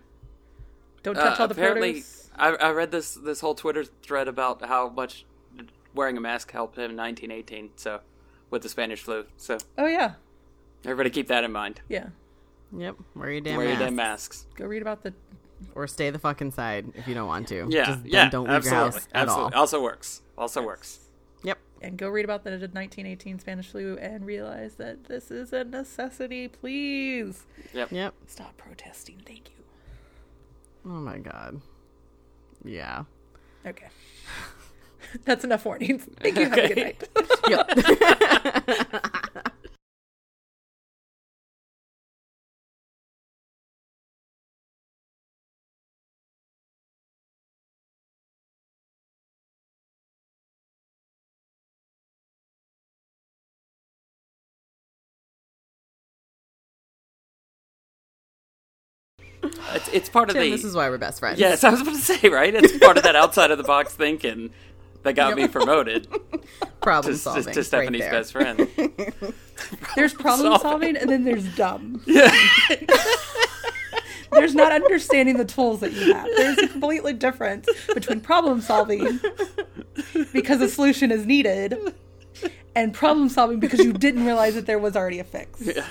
Don't touch Uh, all the apparently. I, I read this this whole Twitter thread about how much wearing a mask helped him in 1918. So, with the Spanish flu. So, Oh yeah, everybody keep that in mind. yeah. Yep. Wear your damn Wear your mask. damn masks. Go read about the. Or stay the fuck inside if you don't want to. Yeah, Just yeah. don't leave absolutely, your house at absolutely. all. Also works. Also works. Yep. And go read about the 1918 Spanish flu and realize that this is a necessity. Please Yep. Yep. stop protesting. Thank you. Oh my god. Yeah. Okay. That's enough warnings. Thank you. Have a good night. Yep. It's, part of the. this is why we're best friends. Yes, I was about to say, right? It's part of that outside of the box thinking that got me promoted Problem to, solving. to, to Stephanie's right best friend. There's problem Solving. solving, and then there's dumb. Yeah. There's not understanding the tools that you have. There's a completely difference between problem solving because a solution is needed and problem solving because you didn't realize that there was already a fix. yeah.